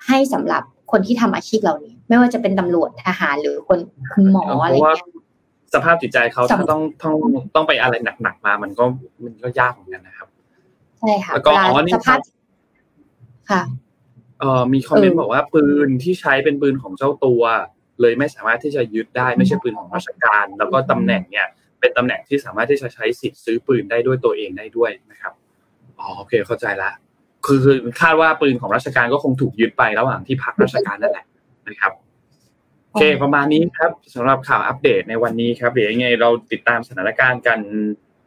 ให้สำหรับคนที่ทำอาชีพเหล่านี้ ไม่ว่าจะเป็นตำรวจทหารหรือคนคุณหมออะไรเงี้ยสภาพจิตใจเขาถ้าต้องต้องต้องไปอะไรหนักๆมา มันก็มันก็ยากเหมือนกันนะครับ ใช่ค่ะแล้วก็อ๋อนี่ครับค่ะเอ่อมีคอมเมนต์บอกว่าปืนที่ใช้เป็นปืนของเจ้าตัว เลยไม่สามารถที่จะยึดได้ไม่ใช่ปืนของราชการ แล้วก็ตำแหน่งเนี่ย เป็นตำแหน่งที่สามารถที่จะใช้สิทธิ์ซื้อปืนได้ด้วยตัวเองได้ด้วยนะครับอ๋อโอเคเข้าใจละคือคือคาดว่าปืนของราชการก็คงถูกยึดไประหว่างที่พักราชการนั่นแหละนะครับโอเคประมาณนี้ครับสำหรับข่าวอัปเดตในวันนี้ครับเดี๋ยวยังไงเราติดตามสถานการณ์กัน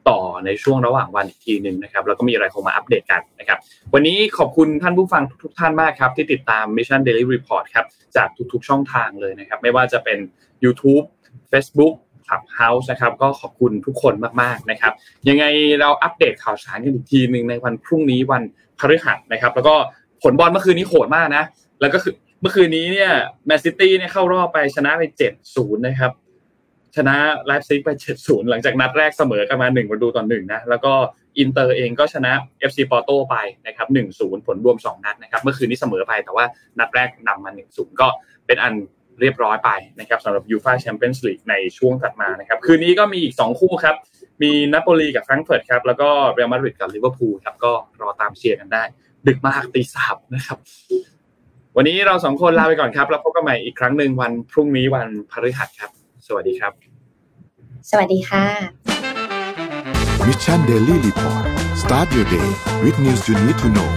ต่อในช่วงระหว่างวันอีกทีหนึ่งนะครับแล้วก็มีอะไรคงมาอัปเดตกันนะครับ วันนี้ขอบคุณท่านผู้ฟังทุกท่านมากครับที่ติดตาม Mission Daily Report ครับจากทุกๆช่องทางเลยนะครับ ไม่ว่าจะเป็น YouTube Facebook Clubhouse นะครับก็ขอบคุณทุกคนมากๆนะครับ ยังไงเราอัปเดตข่าวสารกันอีกทีหนึ่งในวันพรุ่งนี้วันพฤหัสนะครับ แล้วก็ผลบอลเมื่อคืนนี้โหดมากนะ แล้วก็คือเมื่อคืนนี้เนี่ยแมนซิตี้เนี่ยเข้ารอบไปชนะไปเจ็ดศูนย์นะครับ ชนะไลป์ซิกไปเจ็ดศูนย์หลังจากนัดแรกเสมอกันมาหนึ่งประตูต่อหนึ่งนะ แล้วก็อินเตอร์เองก็ชนะ FC ปอร์โตไปนะครับหนึ่งศูนย์ผลรวมสองนัดนะครับ เมื่อคืนนี้เสมอไปแต่ว่านัดแรกนำมาหนึ่งศูนย์ก็เป็นอันเรียบร้อยไปนะครับสำหรับยูฟาแชมเปี้ยนส์ลีกในช่วงถัดมานะครับ คืนนี้ก็มีอีก2คู่ครับ มีนาโปลีกับแฟรงก์เฟิร์ตครับ แล้วก็เรอัลมาดริดกับลิเวอร์พูลครับ ก็รอตามเชียร์กันได้ ดึกมากตีสามนะครับวันนี้เราสองคนลาไปก่อนครับ แล้วพบกันใหม่อีกครั้งหนึ่งวันพรุ่งนี้วันพฤหัสครับ สวัสดีครับ สวัสดีค่ะ Mission Daily Report start your day with news you need to know